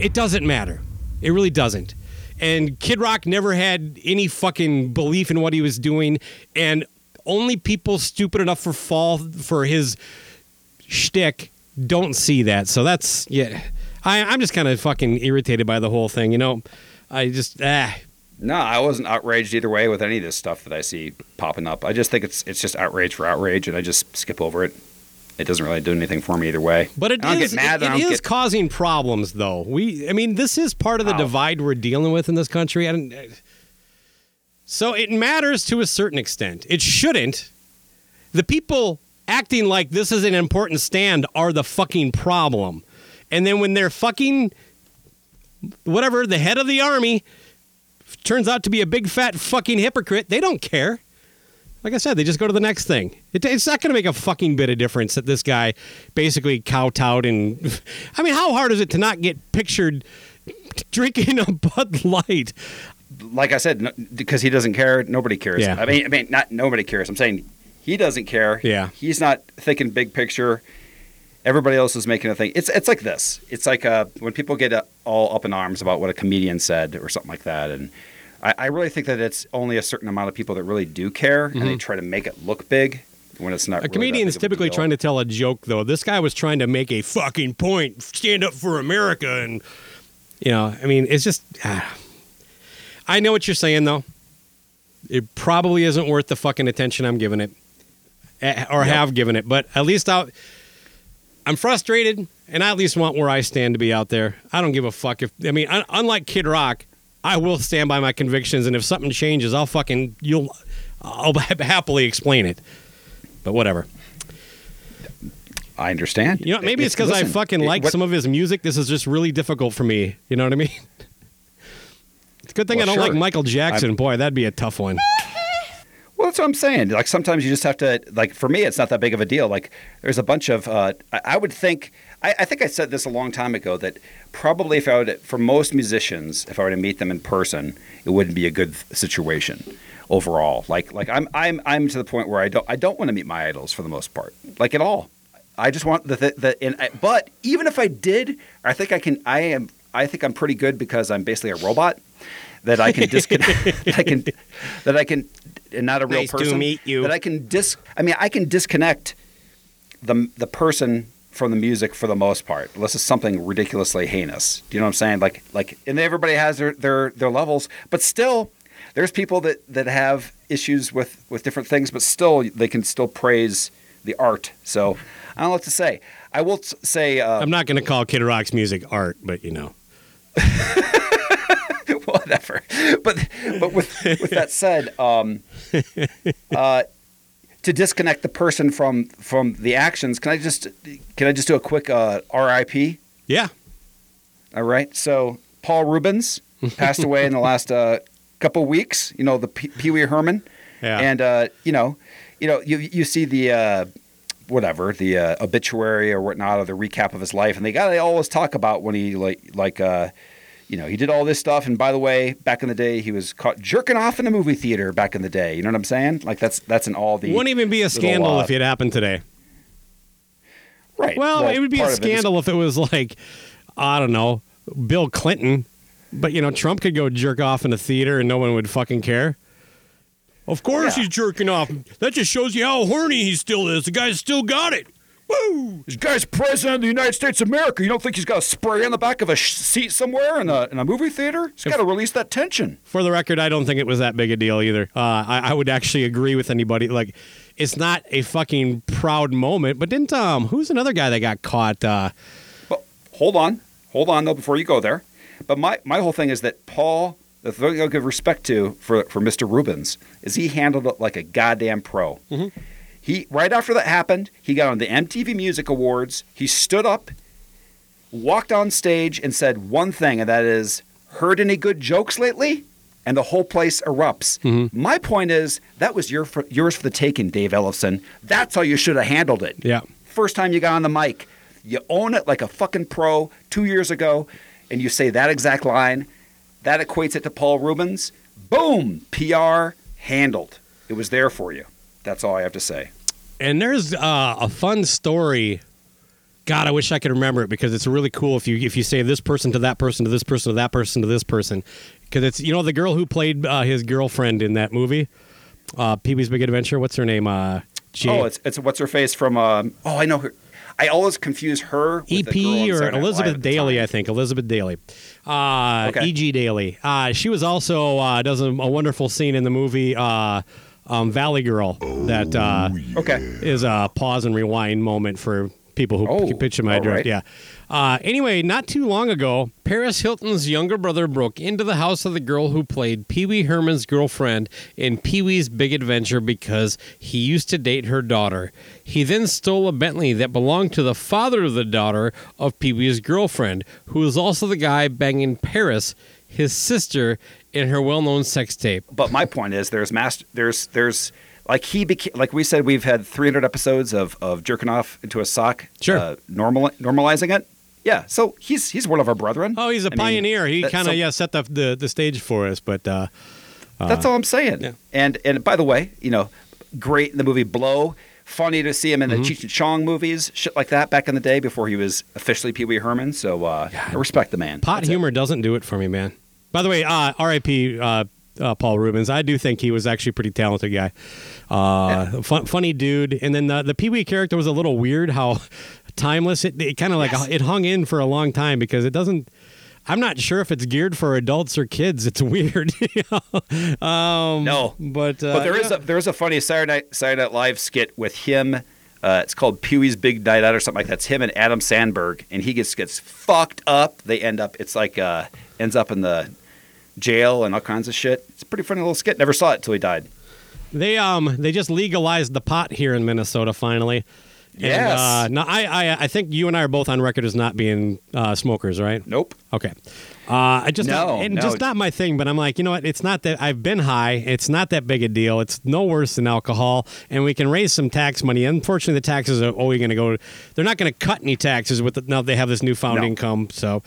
It doesn't matter. It really doesn't. And Kid Rock never had any fucking belief in what he was doing, and only people stupid enough for fall for his shtick don't see that. So that's yeah. I, I'm just kind of fucking irritated by the whole thing. You know, I just ah. No, I wasn't outraged either way with any of this stuff that I see popping up. I just think it's it's just outrage for outrage, and I just skip over it. It doesn't really do anything for me either way. But it is get mad. it- it is get, causing problems, though. We, I mean, this is part of the divide we're dealing with in this country. I don't, uh, so it matters to a certain extent. It shouldn't. The people acting like this is an important stand are the fucking problem. And then when they're fucking whatever, the head of the army turns out to be a big fat fucking hypocrite, they don't care. Like I said, they just go to the next thing. It, it's not going to make a fucking bit of difference that this guy basically kowtowed and. I mean, how hard is it to not get pictured drinking a Bud Light? like I said, no, because he doesn't care. Nobody cares. Yeah. I mean, I mean, not nobody cares. I'm saying he doesn't care. Yeah. He's not thinking big picture. Everybody else is making a thing. It's it's like this. It's like uh, when people get uh, all up in arms about what a comedian said or something like that, and I, I really think that it's only a certain amount of people that really do care, and they try to make it look big when it's not. Mm-hmm. A comedian's typically trying to tell a joke, though. This guy was trying to make a fucking point, stand up for America, and you know, I mean, it's just. ah. I know what you're saying, though. It probably isn't worth the fucking attention I'm giving it, eh, or have given it. But at least I'll. I'm frustrated, and I at least want where I stand to be out there. I don't give a fuck if. I mean, unlike Kid Rock, I will stand by my convictions, and if something changes, I'll fucking you'll. I'll happily explain it. But whatever. I understand. You know, maybe it's because I fucking like what- some of his music. This is just really difficult for me. You know what I mean? It's a good thing Well, I don't sure. like Michael Jackson. Boy, that'd be a tough one. Well, that's what I'm saying. Like sometimes you just have to like for me, it's not that big of a deal. Like there's a bunch of uh, I, I would think I, I think I said this a long time ago that probably if I would for most musicians, if I were to meet them in person, it wouldn't be a good situation overall. Like like I'm I'm I'm to the point where I don't I don't want to meet my idols for the most part, like at all. I just want the the, the and I, but even if I did, I think I can. I am. I think I'm pretty good because I'm basically a robot that I can disconnect. that I can that I can and not a real Nice to meet you. That I can dis. I mean, I can disconnect the the person from the music for the most part, unless it's something ridiculously heinous. Do you know what I'm saying? Like like, and everybody has their their their levels, but still. There's people that, that have issues with, with different things, but still they can still praise the art. So I don't know what to say. I will t- say uh, I'm not going to call Kid Rock's music art, but you know. whatever. But but with with that said, um, uh, to disconnect the person from from the actions, can I just can I just do a quick uh, R.I.P. Yeah. All right. So Paul Reubens passed away in the last uh, couple weeks. You know the P- Pee Wee Herman, Yeah. and uh, you know, you know, you you see the. Uh, whatever the uh, obituary or whatnot or the recap of his life and they got to always talk about when he like like uh you know he did all this stuff and by the way back in the day he was caught jerking off in a movie theater back in the day you know what i'm saying like that's that's in all the Wouldn't even be a little, scandal uh, if it happened today. right Well, it would be a of it is- scandal if it was like, I don't know, Bill Clinton. But, you know, Trump could go jerk off in a theater and no one would fucking care. Of course Yeah. he's jerking off. That just shows you how horny he still is. The guy's still got it. Woo! This guy's president of the United States of America. You don't think he's got a spray on the back of a sh- seat somewhere in a, in a movie theater? He's got to release that tension. For the record, I don't think it was that big a deal either. Uh, I, I would actually agree with anybody. Like, it's not a fucking proud moment. But didn't um, who's another guy that got caught? Uh, But hold on, hold on though before you go there. But my, my whole thing is that Paul, the thing I'll give respect to for, for Mr. Reubens is he handled it like a goddamn pro. He right after that happened, he got on the MTV Music Awards. He stood up, walked on stage, and said one thing, and that is, "Heard any good jokes lately?" And the whole place erupts. Mm-hmm. My point is that was your for, yours for the taking, Dave Ellefson. That's how you should have handled it. yeah. First time you got on the mic, you own it like a fucking pro two years ago, and you say that exact line. That equates it to Paul Reubens. Boom! PR handled. It was there for you. That's all I have to say. And there's uh, a fun story. God, I wish I could remember it because it's really cool if you if you say this person to that person to this person to that person to this person because it's you know the girl who played uh, his girlfriend in that movie, uh, Pee Wee's Big Adventure. What's her name? Uh, Oh, it's it's what's her face from? Um, oh, I know her. I always confuse her EP or Saturday Night Live Elizabeth Daily. I think Elizabeth Daily, uh, Okay. E.G. Daily. Uh, she was also uh, does a, a wonderful scene in the movie uh, um, Valley Girl that uh, Okay. is a pause and rewind moment for people who Oh, p- pitch my drift. right. Yeah. Uh, anyway, not too long ago, Paris Hilton's younger brother broke into the house of the girl who played Pee Wee Herman's girlfriend in Pee Wee's Big Adventure because he used to date her daughter. He then stole a Bentley that belonged to the father of the daughter of Pee Wee's girlfriend, who was also the guy banging Paris, his sister, in her well-known sex tape. But my point is, there's master. There's there's like he became like we said we've had 300 episodes of of jerking off into a sock. Sure. Uh, normal normalizing it. Yeah. So he's he's one of our brethren. Oh, he's a I mean, pioneer. he kind of so- yeah set the, the the stage for us, but. Uh, That's all I'm saying. yeah. And and by the way, you know, great in the movie Blow. Funny to see him in the Mm-hmm. Cheech and Chong movies, shit like that back in the day before he was officially Pee Wee Herman. So uh, I respect the man. Pot That's it. humor doesn't do it for me, man. By the way, uh, R.I.P. Uh, uh, Paul Reubens. I do think he was actually a pretty talented guy. Uh, fun, funny dude. And then the, the Pee Wee character was a little weird. How timeless it, it kind of like it hung in for a long time because it doesn't. I'm not sure if it's geared for adults or kids. It's weird. you know? um, No, but uh, but there is yeah. a there is a funny Saturday Night, Saturday Night Live skit with him. Uh, it's called Pee Wee's Big Night Out or something like that. It's him and Adam Sandberg, and he gets gets fucked up. They end up. It's like uh, ends up in the jail and all kinds of shit. It's a pretty funny little skit. Never saw it till he died. They um they just legalized the pot here in Minnesota finally. And, uh, no, I, I I think you and I are both on record as not being uh, smokers, right? Nope. Okay. Uh, I just No, not, and no. just not my thing. But I'm like, you know what? It's not that I've been high. It's not that big a deal. It's no worse than alcohol, and we can raise some tax money. Unfortunately, the taxes are only going to go. They're not going to cut any taxes with the, now they have this newfound No. income. So,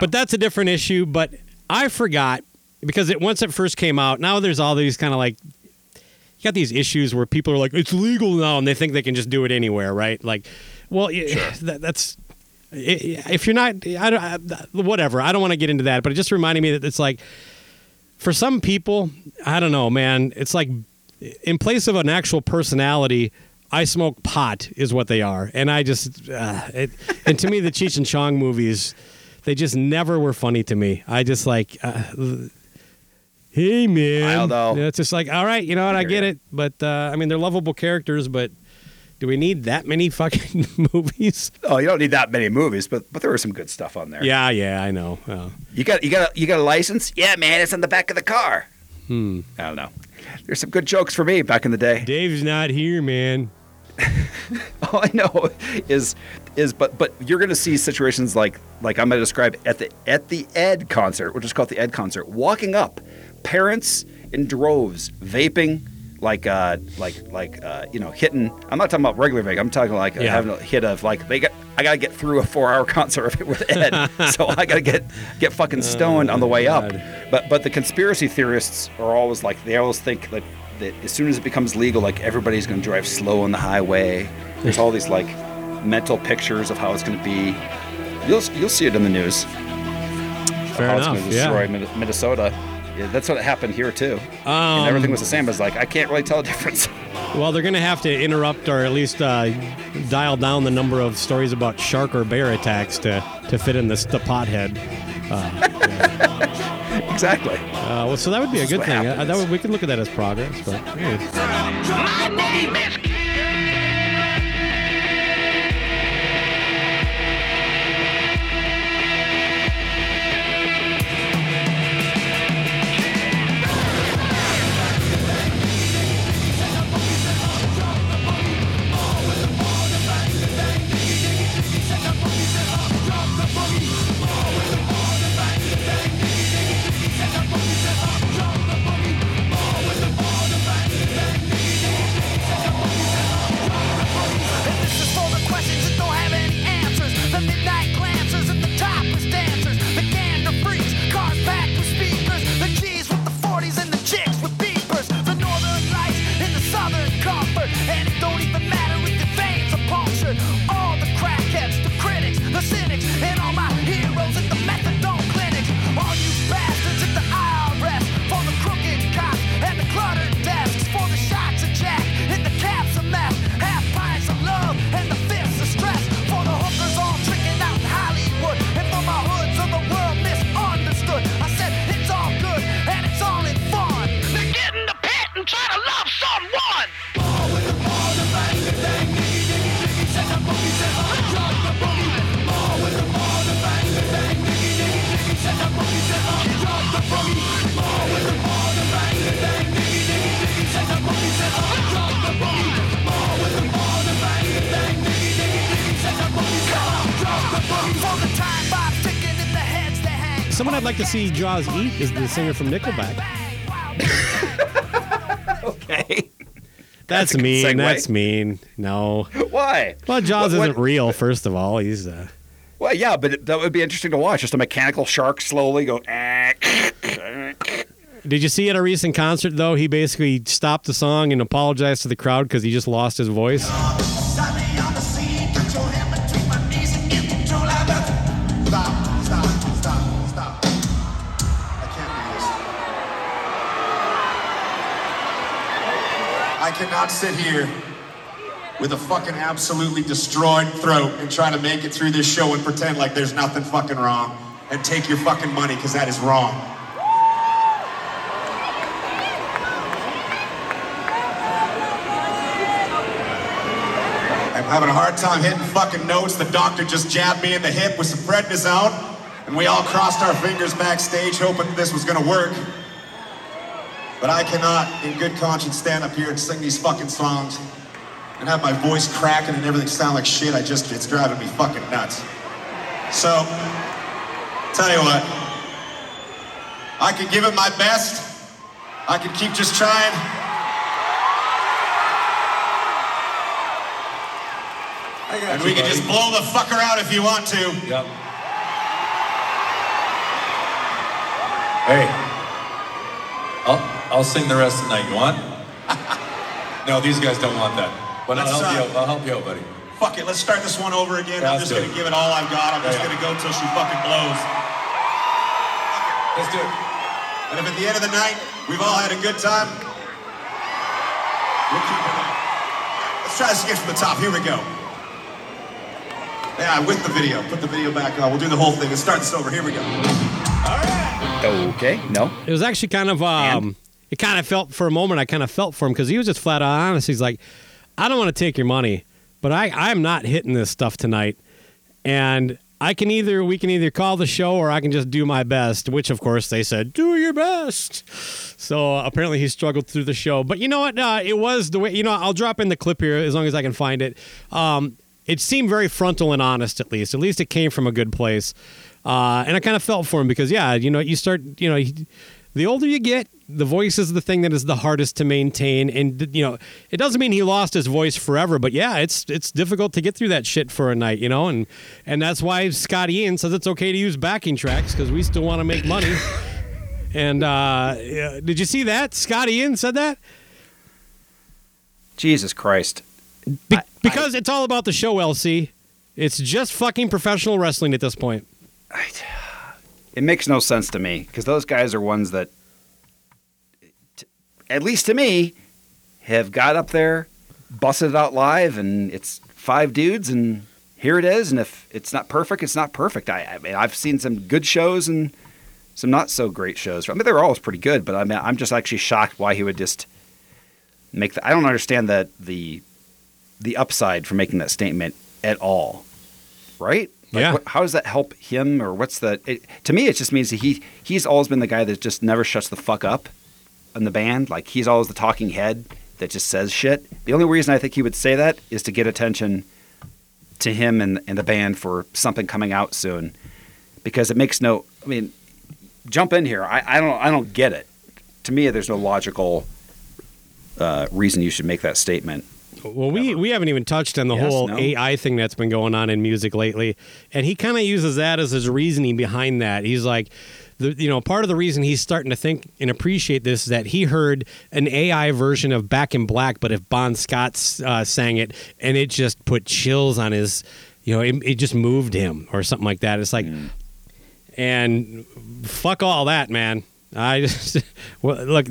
but that's a different issue. But I forgot because it once it first came out. Now there's all these kind of like you got these issues where people are like, it's legal now, and they think they can just do it anywhere, right? Like, well, y that, that's if you're not, I don't, I, whatever. I don't want to get into that, but it just reminded me that it's like for some people, I don't know, man. It's like in place of an actual personality. I smoke pot is what they are, and I just uh, it, and to me the Cheech and Chong movies, they just never were funny to me. I just like, uh, hey man, I don't know. It's just like, all right, you know what, I get it, but uh, I mean they're lovable characters, but do we need that many fucking movies? Oh, you don't need that many movies, but but there was some good stuff on there. Yeah, yeah, I know. Uh, You got you got a, you got a license? Yeah, man, it's on the back of the car. Hmm. I don't know. There's some good jokes for me back in the day. Dave's not here, man. All I know is is but but you're going to see situations like like I'm going to describe at the at the Ed concert, we'll just call the Ed concert. Walking up, parents in droves vaping like uh like like uh you know hitting. I'm not talking about regular vape. I'm talking like Yeah. having a hit of like they got. I got to get through a four hour concert with Ed, so I got to get get fucking stoned on the way up. But but the conspiracy theorists are always like they always think like that as soon as it becomes legal, like everybody's going to drive slow on the highway. There's all these like mental pictures of how it's going to be. You'll you'll see it in the news. Fair how it's enough. going to destroy Yeah. Minnesota. Yeah, that's what happened here too. Um, and everything was the same. It was like I can't really tell the difference. Well, they're going to have to interrupt or at least uh, dial down the number of stories about shark or bear attacks to, to fit in this the pothead. Exactly. Uh, well, so that would be a This is good thing. Uh, that would, we could look at that as progress. But yeah. I'd like to see Jaws eat is the singer from Nickelback. Okay. That's, good mean. That's mean. No. Why? Well, Jaws What- what- isn't real. First of all, he's. Uh, Well, yeah, but it, that would be interesting to watch. Just a mechanical shark slowly go. Did you see at a recent concert though? He basically stopped the song and apologized to the crowd because he just lost his voice. Cannot sit here with a fucking absolutely destroyed throat and try to make it through this show and pretend like there's nothing fucking wrong and take your fucking money because that is wrong. I'm having a hard time hitting fucking notes. The doctor just jabbed me in the hip with some prednisone, and we all crossed our fingers backstage hoping this was gonna work. But I cannot, in good conscience, stand up here and sing these fucking songs and have my voice cracking and everything sound like shit. I just, it's driving me fucking nuts. So, tell you what, I could give it my best. I could keep just trying. And we can just blow the fucker out if you want to. Yep. Hey, I'll I'll sing the rest of the night. You want? no, these guys don't want that. But I'll Let's, help you. out. I'll help you out, buddy. Fuck it, let's start this one over again. Yeah, I'm just gonna it. give it all I've got. I'm just Yeah, gonna go till she fucking blows. Let's do it. And if at the end of the night we've all had a good time, we'll keep it up. Let's try this again from the top. Here we go. Yeah, with the video. Put the video back on. We'll do the whole thing. Let's start this over. Here we go. Okay, no. It was actually kind of um, it kind of felt for a moment. I kind of felt for him because he was just flat out honest. He's like, I don't want to take your money, but I I'm not hitting this stuff tonight, and I can either we can either call the show or I can just do my best. Which of course they said do your best. So apparently he struggled through the show, but you know what? Uh, it was the way you know. I'll drop in the clip here as long as I can find it. Um, it seemed very frontal and honest, at least. At least it came from a good place. Uh, and I kind of felt for him because, yeah, you know, you start, you know, the older you get, the voice is the thing that is the hardest to maintain. And, you know, it doesn't mean he lost his voice forever, but yeah, it's it's difficult to get through that shit for a night, you know? And, and that's why Scotty Ian says it's okay to use backing tracks because we still want to make money. and uh, yeah, did you see that? Scotty Ian said that? Jesus Christ. Be- because it's all about the show, LC. It's just fucking professional wrestling at this point. It makes no sense to me because those guys are ones that, t- at least to me, have got up there, busted it out live, and it's five dudes, and here it is. And if it's not perfect, it's not perfect. I, I mean, I've seen some good shows and some not so great shows. I mean, they're always pretty good, but I mean, I'm just actually shocked why he would just make that. I don't understand that the the upside for making that statement at all. Right? Like, Yeah. what- how does that help him, or what's the? It, to me, it just means that he he's always been the guy that just never shuts the fuck up in the band. Like he's always the talking head that just says shit. The only reason I think he would say that is to get attention to him and, and the band for something coming out soon, because it makes no. I mean, jump in here. I, I don't I don't get it. To me, there's no logical uh, reason you should make that statement. Well, we, we haven't even touched on the Yes, whole no? AI thing that's been going on in music lately, and he kind of uses that as his reasoning behind that. He's like, the you know part of the reason he's starting to think and appreciate this is that he heard an AI version of Back in Black, but if Bon Scott uh, sang it, and it just put chills on his, you know, it, it just moved him or something like that. It's like, and fuck all that, man. I just well, look.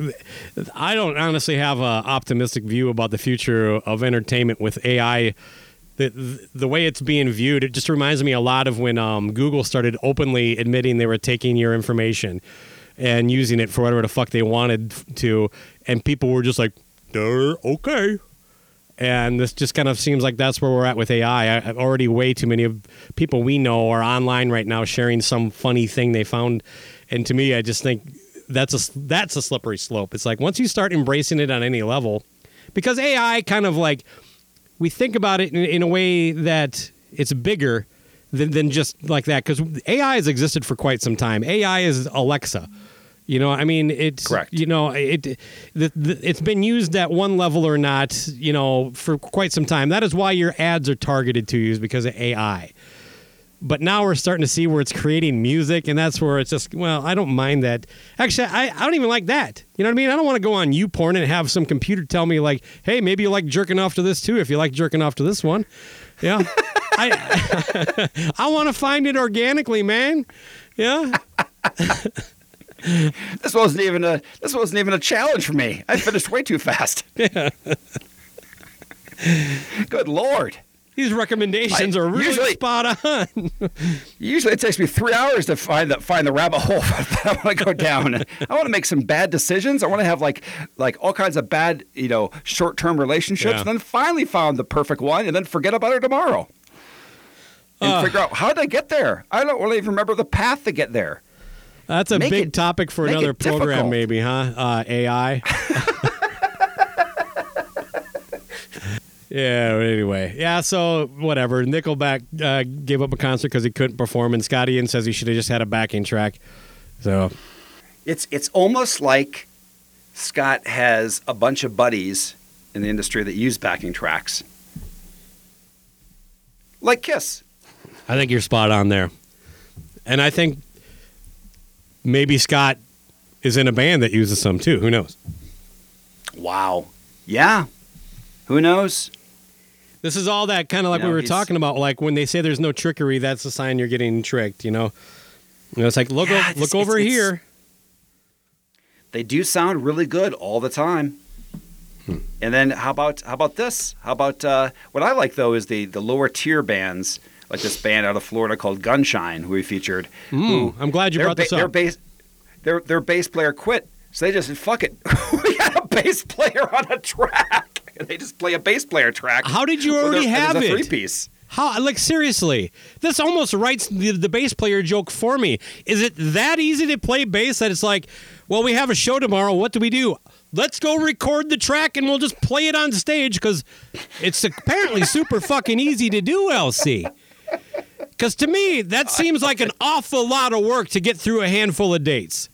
I don't honestly have an optimistic view about the future of entertainment with AI. The the way it's being viewed, it just reminds me a lot of when um, Google started openly admitting they were taking your information and using it for whatever the fuck they wanted to, and people were just like, "Duh, okay." And this just kind of seems like that's where we're at with AI. I, already way too many of people we know are online right now sharing some funny thing they found, and to me, I just think that's a that's a slippery slope. It's like once you start embracing it on any level, because AI kind of like we think about it in, in a way that it's bigger than, than just like that. Because AI has existed for quite some time. AI is Alexa. You know, I mean, it's correct. You know, it the, the, it's been used at one level or not. You know, for quite some time. That is why your ads are targeted to you is because of AI. But now we're starting to see where it's creating music, and that's where it's just well, I don't mind that. Actually, I, I don't even like that. You know what I mean? I don't want to go on YouPorn and have some computer tell me like, hey, maybe you like jerking off to this too. If you like jerking off to this one, yeah. I I want to find it organically, man. Yeah. This wasn't even a this wasn't even a challenge for me. I finished way too fast. Yeah. Good lord. These recommendations I- are really usually- spot on. Usually it takes me three hours to find the find the rabbit hole that I want to go down. I want to make some bad decisions. I want to have like like all kinds of bad you know short term relationships, Yeah. and then finally found the perfect one, and then forget about her tomorrow. And Uh. figure out how did I get there? I don't really even remember the path to get there. That's a Make big it- topic for another program, difficult. maybe, huh? Uh, AI. yeah. Anyway, yeah. So whatever. Nickelback uh, gave up a concert because he couldn't perform, and Scott Ian says he should have just had a backing track. So It's it's almost like Scott has a bunch of buddies in the industry that use backing tracks, like Kiss. I think you're spot on there, and I think maybe Scott is in a band that uses some too. Who knows? Wow. Yeah. Who knows? This is all that kind of like No, we were talking about. Like when they say there's no trickery, that's a sign you're getting tricked. You know, you know it's like look Yeah, o- it's- look over it's- it's- here. They do sound really good all the time. Hmm. And then how about how about this? How about uh, what I like though is the the lower tier bands like this band out of Florida called Gunshine, who we featured. who- Mm, I'm glad you brought this up. Their bass, their their bass player quit, so they just said, "Fuck it, we got a bass player on a track." They just play a bass player track. How did you already have it? Three piece. How like seriously? This almost writes the, the bass player joke for me. Is it that easy to play bass that it's like, well, we have a show tomorrow. What do we do? Let's go record the track and we'll just play it on stage because it's apparently super fucking easy to do. LC. Because to me, that seems like an awful lot of work to get through a handful of dates.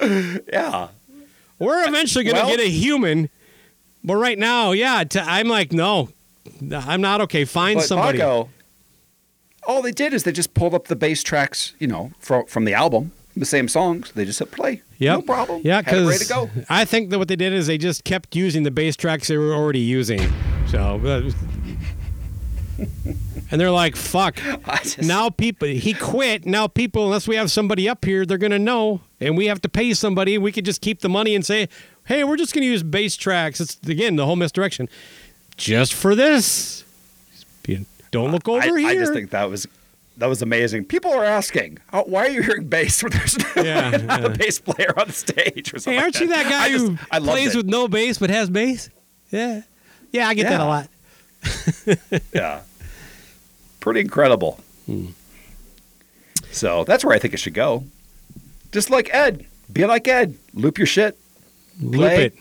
Yeah. We're eventually going to Well- get a human, but right now, yeah, t- I'm like, no, I'm not okay. Find But somebody. Bakko, all they did is they just pulled up the bass tracks, you know, from from the album, the same songs. They just hit play. Yeah, No problem. Yeah, Had ready to because go. I think that what they did is they just kept using the bass tracks they were already using. So, uh, and they're like, "Fuck!" now people he quit. Now people, unless we have somebody up here, they're gonna know, and we have to pay somebody. We could just keep the money and say, hey, we're just going to use bass tracks. It's again the whole misdirection, just for this. Don't look over I, here. I just think that was that was amazing. People are asking, oh, why are you hearing bass when there's no, Yeah, not yeah. a bass player on the stage? Or something hey, aren't like you that guy I just- who I plays it. with no bass but has bass? Yeah, yeah, I get that a lot. Yeah. Pretty incredible. Hmm. So that's where I think it should go. Just like Ed. Be like Ed. Loop your shit. Loop it.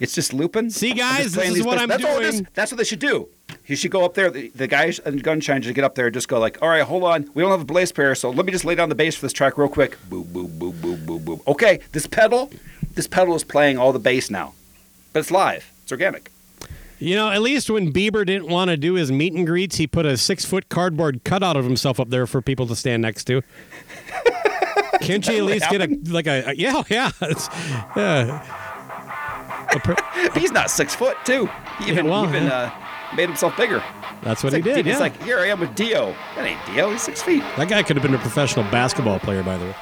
It's just looping. See, guys, this is what bits. I'm That's all doing. That's what they should do. You should go up there. The, the guys and Gunshine should get up there and just go like, all right, hold on. We don't have a bass player, so let me just lay down the bass for this track real quick. Boop, boop, boop, boop, boop, boop. Okay, this pedal, this pedal is playing all the bass now. But it's live. It's organic. You know, at least when Bieber didn't want to do his meet and greets, he put a six foot cardboard cutout of himself up there for people to stand next to. Can't you at really least get a like a, a- yeah yeah it's, yeah. Per- He's not six foot, too. He even, Yeah, well, even yeah. uh, made himself bigger. That's what It's he like, did. He's yeah. like, here I am with Dio. That ain't Dio. He's six feet. that guy could have been a professional basketball player, by the way.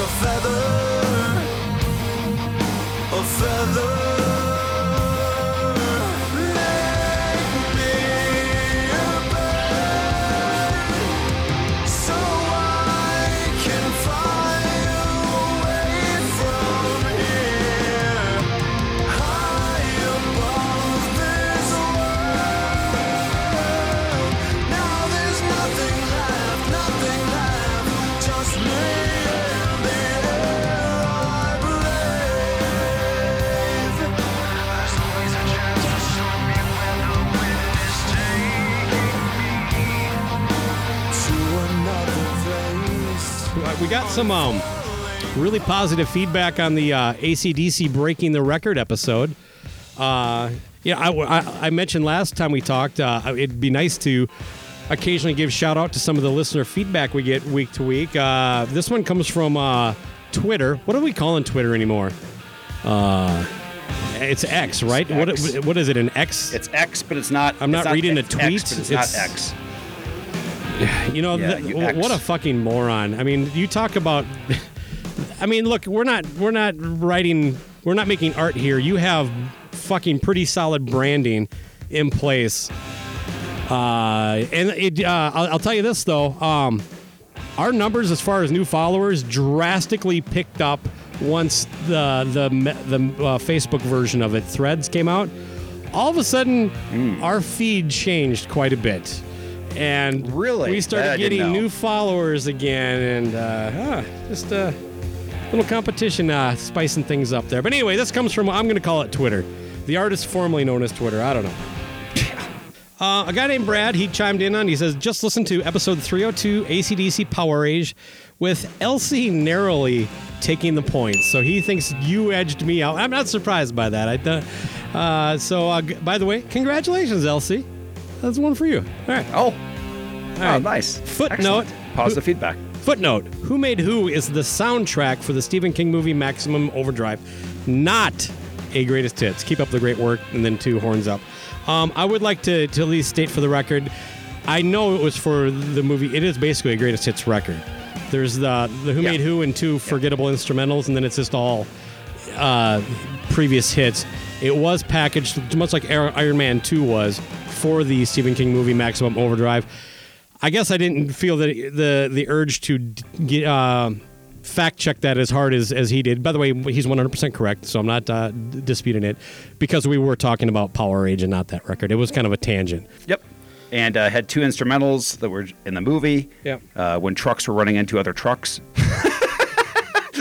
A feather. A feather. Got some um, really positive feedback on the uh, ACDC Breaking the Record episode. Uh, yeah, I, I, I mentioned last time we talked, uh, it'd be nice to occasionally give shout out to some of the listener feedback we get week to week. Uh, this one comes from uh, Twitter. What are we calling Twitter anymore? Uh, it's X, right? What, X. what is it? An X? It's X, but it's not. I'm it's not reading a it's tweet. X, but it's, It's- not X. You know, Yeah, you what a fucking moron. I mean, you talk about. I mean, look, we're not we're not writing, we're not making art here. You have fucking pretty solid branding in place. Uh, and it, uh, I'll, I'll tell you this though, um, our numbers as far as new followers drastically picked up once the the the uh, Facebook version of it, Threads, came out. All of a sudden, Hmm. our feed changed quite a bit, and Really? we started I getting new followers again, and uh, huh, just a little competition uh, spicing things up there. But anyway, this comes from I'm going to call it Twitter, the artist formerly known as Twitter. I don't know. Uh, a guy named Brad, he chimed in on. He says, "Just listen to episode 302 ACDC Power Age, with LC narrowly taking the points. So he thinks you edged me out. I'm not surprised by that. I th- uh, so uh, by the way, congratulations, LC. That's one for you. All right. Oh, All oh, nice. Footnote. Excellent. Positive feedback. Footnote: Who Made Who is the soundtrack for the Stephen King movie Maximum Overdrive, not a greatest hits. Keep up the great work, and then two horns up. Um, I would like to, to at least state for the record, I know it was for the movie. It is basically a greatest hits record. There's the the Who Yeah. Made Who and two forgettable instrumentals, and then it's just all uh, previous hits. It was packaged much like Iron Man 2 was for the Stephen King movie Maximum Overdrive. I guess I didn't feel the the the urge to get, uh, fact check that as hard as, as he did. By the way, he's 100% correct, so I'm not uh, disputing it because we were talking about Power Age and not that record. It was kind of a tangent. Yep. And uh, had two instrumentals that were in the movie. Yep. Uh, when trucks were running into other trucks.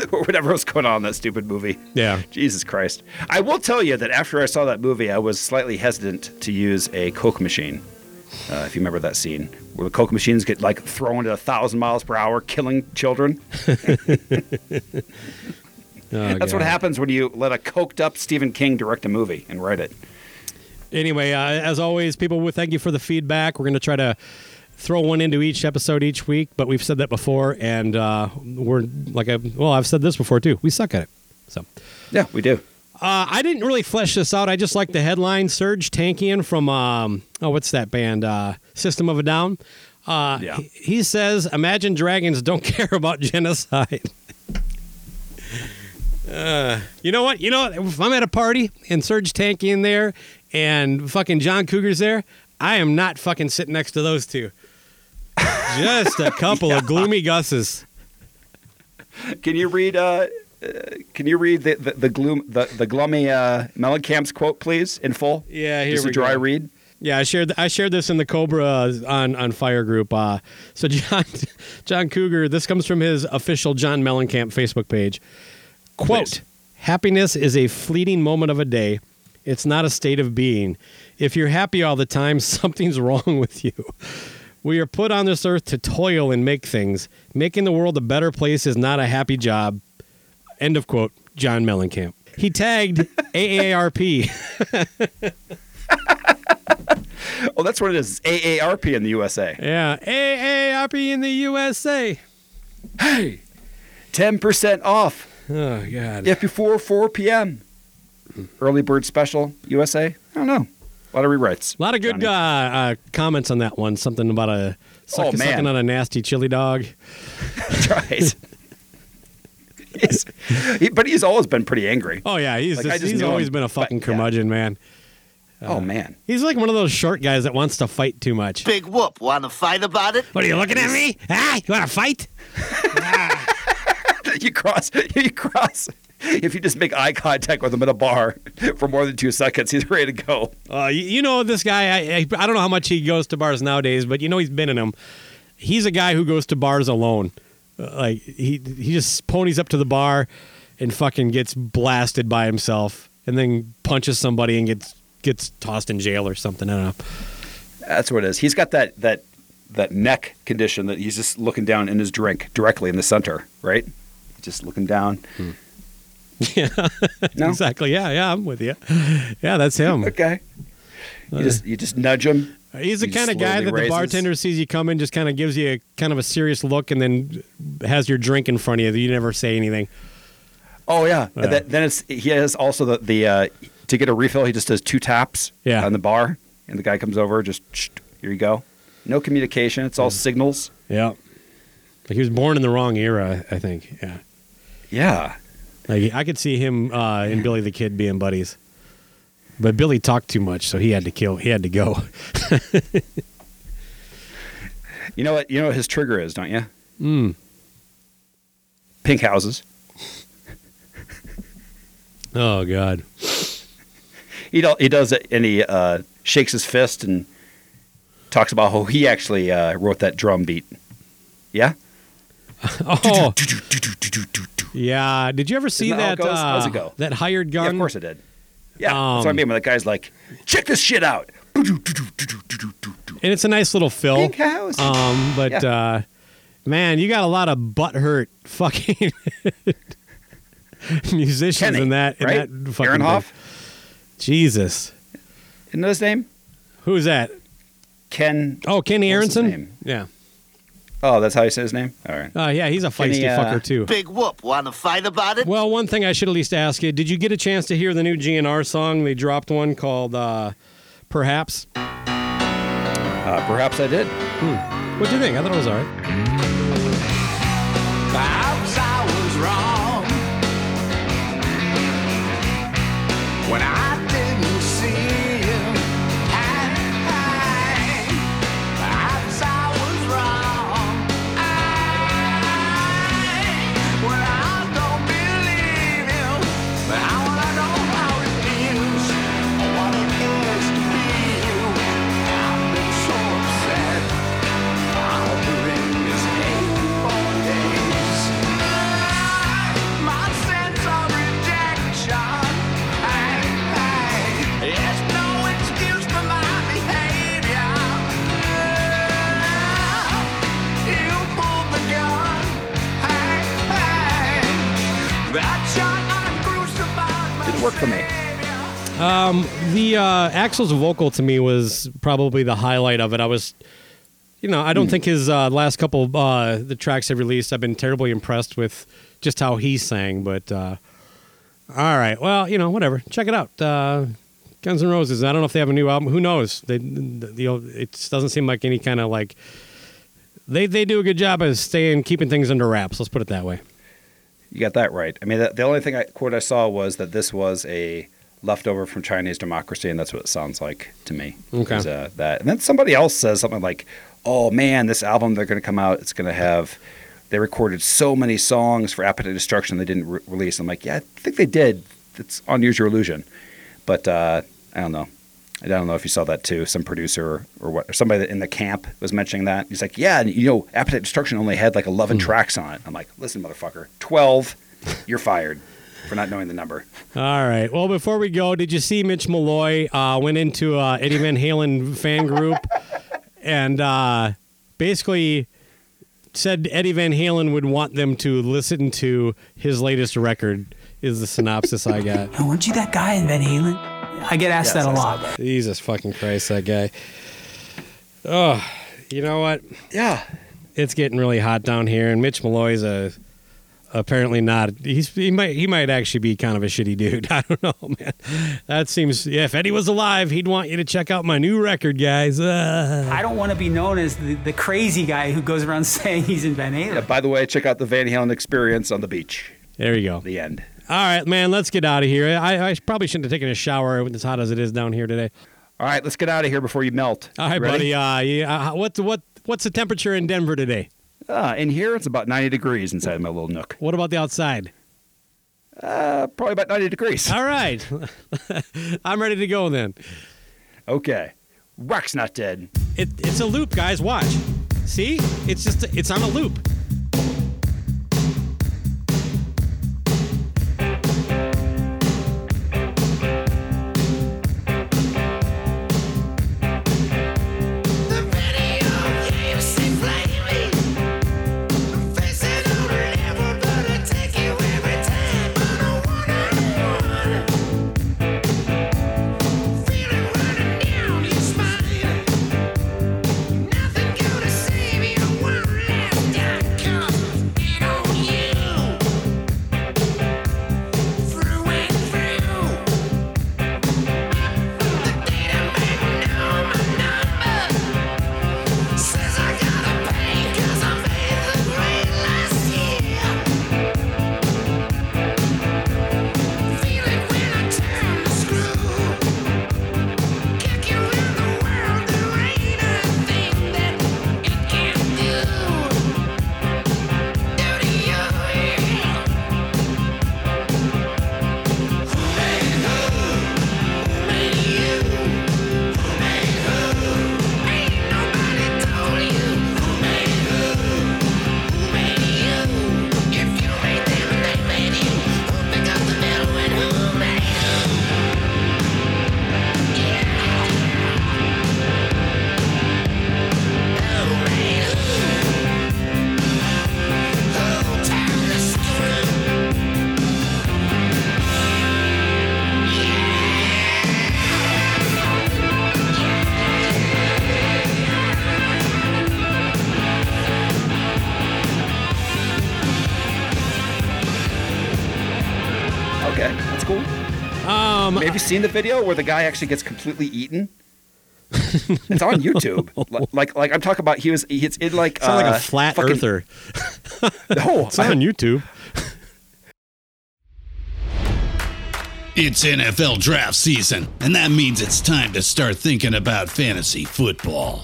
or whatever was going on in that stupid movie. Yeah. Jesus Christ. I will tell you that after I saw that movie, I was slightly hesitant to use a Coke machine. Uh, if you remember that scene where the Coke machines get like thrown at a thousand miles per hour, killing children. That's what happens when you let a coked up Stephen King direct a movie and write it. Anyway, uh, as always, people, thank you for the feedback. We're going to try to throw one into each episode each week, but we've said that before, and uh, we're like I well, I've said this before too. We suck at it. So Yeah, we do. uh, I didn't really flesh this out. I just like the headline: Serj Tankian from um, oh, what's that band? Uh, System of a Down. Uh, Yeah. he, he says, "Imagine Dragons don't care about genocide." uh, you know what? You know what? If I'm at a party and Serj Tankian there and fucking John Cougar's there, I am not fucking sitting next to those two. Just a couple of gloomy gusses. Can you read? Uh, uh, can you read the the, the gloom the the gloomy uh, Mellencamp's quote, please, in full? Yeah, here Just we a dry go. read. Yeah, I shared I shared this in the Cobra uh, on on Fire Group. Uh, so John John Cougar, this comes from his official John Mellencamp Facebook page. Quote: Please. Happiness is a fleeting moment of a day. It's not a state of being. If you're happy all the time, something's wrong with you. We are put on this earth to toil and make things. Making the world a better place is not a happy job. End of quote. John Mellencamp. He tagged AARP. Oh, that's what it is. AARP in the USA. Yeah, AARP in the USA. Hey, ten percent off Oh God. if before four p.m. Early bird special USA. I don't know. A lot of rewrites. A lot of good uh, uh, comments on that one. Something about a suck, Oh, man. sucking on a nasty chili dog. right. He's- he- but he's always been pretty angry. Oh yeah, he's Like, just, just he's always him, been a but, fucking yeah. curmudgeon, man. oh man. He's like one of those short guys that wants to fight too much. Big whoop. Want to fight about it? What are you looking at me? Ah, you want to fight? you cross. You cross. If you just make eye contact with him at a bar for more than two seconds, he's ready to go. Uh, you, you know this guy. I, I I don't know how much he goes to bars nowadays, but you know he's been in them. He's a guy who goes to bars alone. Uh, like he he just ponies up to the bar and fucking gets blasted by himself, and then punches somebody and gets gets tossed in jail or something. I don't know. That's what it is. He's got that that that neck condition that he's just looking down in his drink directly in the center, right? Just looking down. Yeah, No? exactly. Yeah, yeah, I'm with you. Yeah, that's him. Okay. You just you just nudge him. He's the He kind of guy that the bartender sees you coming, just kind of gives you a kind of a serious look, and then has your drink in front of you. You never say anything. Oh yeah. Yeah. Th- then it's he has also the the uh, to get a refill. He just does two taps. Yeah. On the bar, and the guy comes over. Just "Shh, here you go. No communication. It's all signals. Yeah. Like he was born in the wrong era, I think. Yeah. Yeah. Like I could see him uh, and Billy the Kid being buddies, but Billy talked too much, so he had to kill. He had to go. You know what? You know what his trigger is, don't you? Mm. Pink houses. Oh God. He do, he does it, and he uh, shakes his fist and talks about how he actually uh, wrote that drum beat. Yeah. Oh. Yeah. Did you ever see that that? how it? How's uh, it go? That hired gun. Yeah, of course I did. Yeah, that's what I Um, mean. When the guy's like, "Check this shit out." and it's a nice little fill. Pink house. Um, but Yeah. uh, man, you got a lot of butt hurt fucking musicians Kenny, in that. In right? that fucking thing. Jesus, Isn't that his name? who's that? Ken. Oh, Kenny Aronson. Yeah. Oh, that's how you say his name. All right. Uh, yeah, he's a feisty Kenny, uh, fucker too. Big whoop. Want to fight about it? Well, one thing I should at least ask you: Did you get a chance to hear the new GNR song? They dropped one called uh, "Perhaps." Uh, perhaps I did. Hmm. What do you think? I thought it was all right. Perhaps I was wrong when I Didn't work for me. Um, the uh, Axl's vocal to me was probably the highlight of it. I was you know, I don't think his uh, last couple uh, the tracks have released. I've been terribly impressed with just how he sang. But uh, all right, well, you know, whatever. Check it out. Uh, Guns N' Roses. I don't know if they have a new album. Who knows? They, the, it doesn't seem like any kind of like they they do a good job of staying keeping things under wraps. Let's put it that way. You got that right. I mean, the, the only thing I, quote I saw was that this was a leftover from Chinese democracy, and that's what it sounds like to me. Okay. Is, uh, that, and then somebody else says something like, "Oh man, this album they're going to come out. It's going to have." They recorded so many songs for Appetite Destruction they didn't re- release. I'm like, yeah, I think they did. It's on Use Your Illusion, but uh, I don't know. I don't know if you saw that too. Some producer or what, or somebody in the camp was mentioning that. He's like, yeah, you know, Appetite Destruction only had like 11 tracks on it. I'm like, listen, motherfucker, 12, you're fired for not knowing the number. All right. Well, before we go, did you see Mitch Malloy uh, went into uh, Eddie Van Halen fan group and uh, basically said Eddie Van Halen would want them to listen to his latest record. Is the synopsis I got? Oh, weren't you that guy in Van Halen? I get asked Yes, that a I saw lot. Jesus fucking Christ, that guy. Oh, you know what? Yeah, it's getting really hot down here, and Mitch Malloy's a apparently not. He's he might he might actually be kind of a shitty dude. I don't know, man. That seems. Yeah, if Eddie was alive, he'd want you to check out my new record, guys. Uh, I don't want to be known as the, the crazy guy who goes around saying he's in Van Halen. Yeah, by the way, check out the Van Halen experience on the beach. There you go. The end. All right, man. Let's get out of here. I, I probably shouldn't have taken a shower as hot as it is down here today. All right, let's get out of here before you melt. All right, Ready? buddy. Uh, yeah. Uh, what what what's the temperature in Denver today? Uh, in here, it's about 90 degrees inside my little nook. What about the outside? Uh, probably about 90 degrees. All right. I'm ready to go then. Okay. Rock's not dead. It, it's a loop, guys. Watch. See? It's just it's on a loop. Seen the video where the guy actually gets completely eaten? it's on YouTube. Li- like, like I'm talking about. He was. It's in like. Sound like uh, a flat fucking- earther. No, it's on YouTube. It's NFL draft season, and that means it's time to start thinking about fantasy football.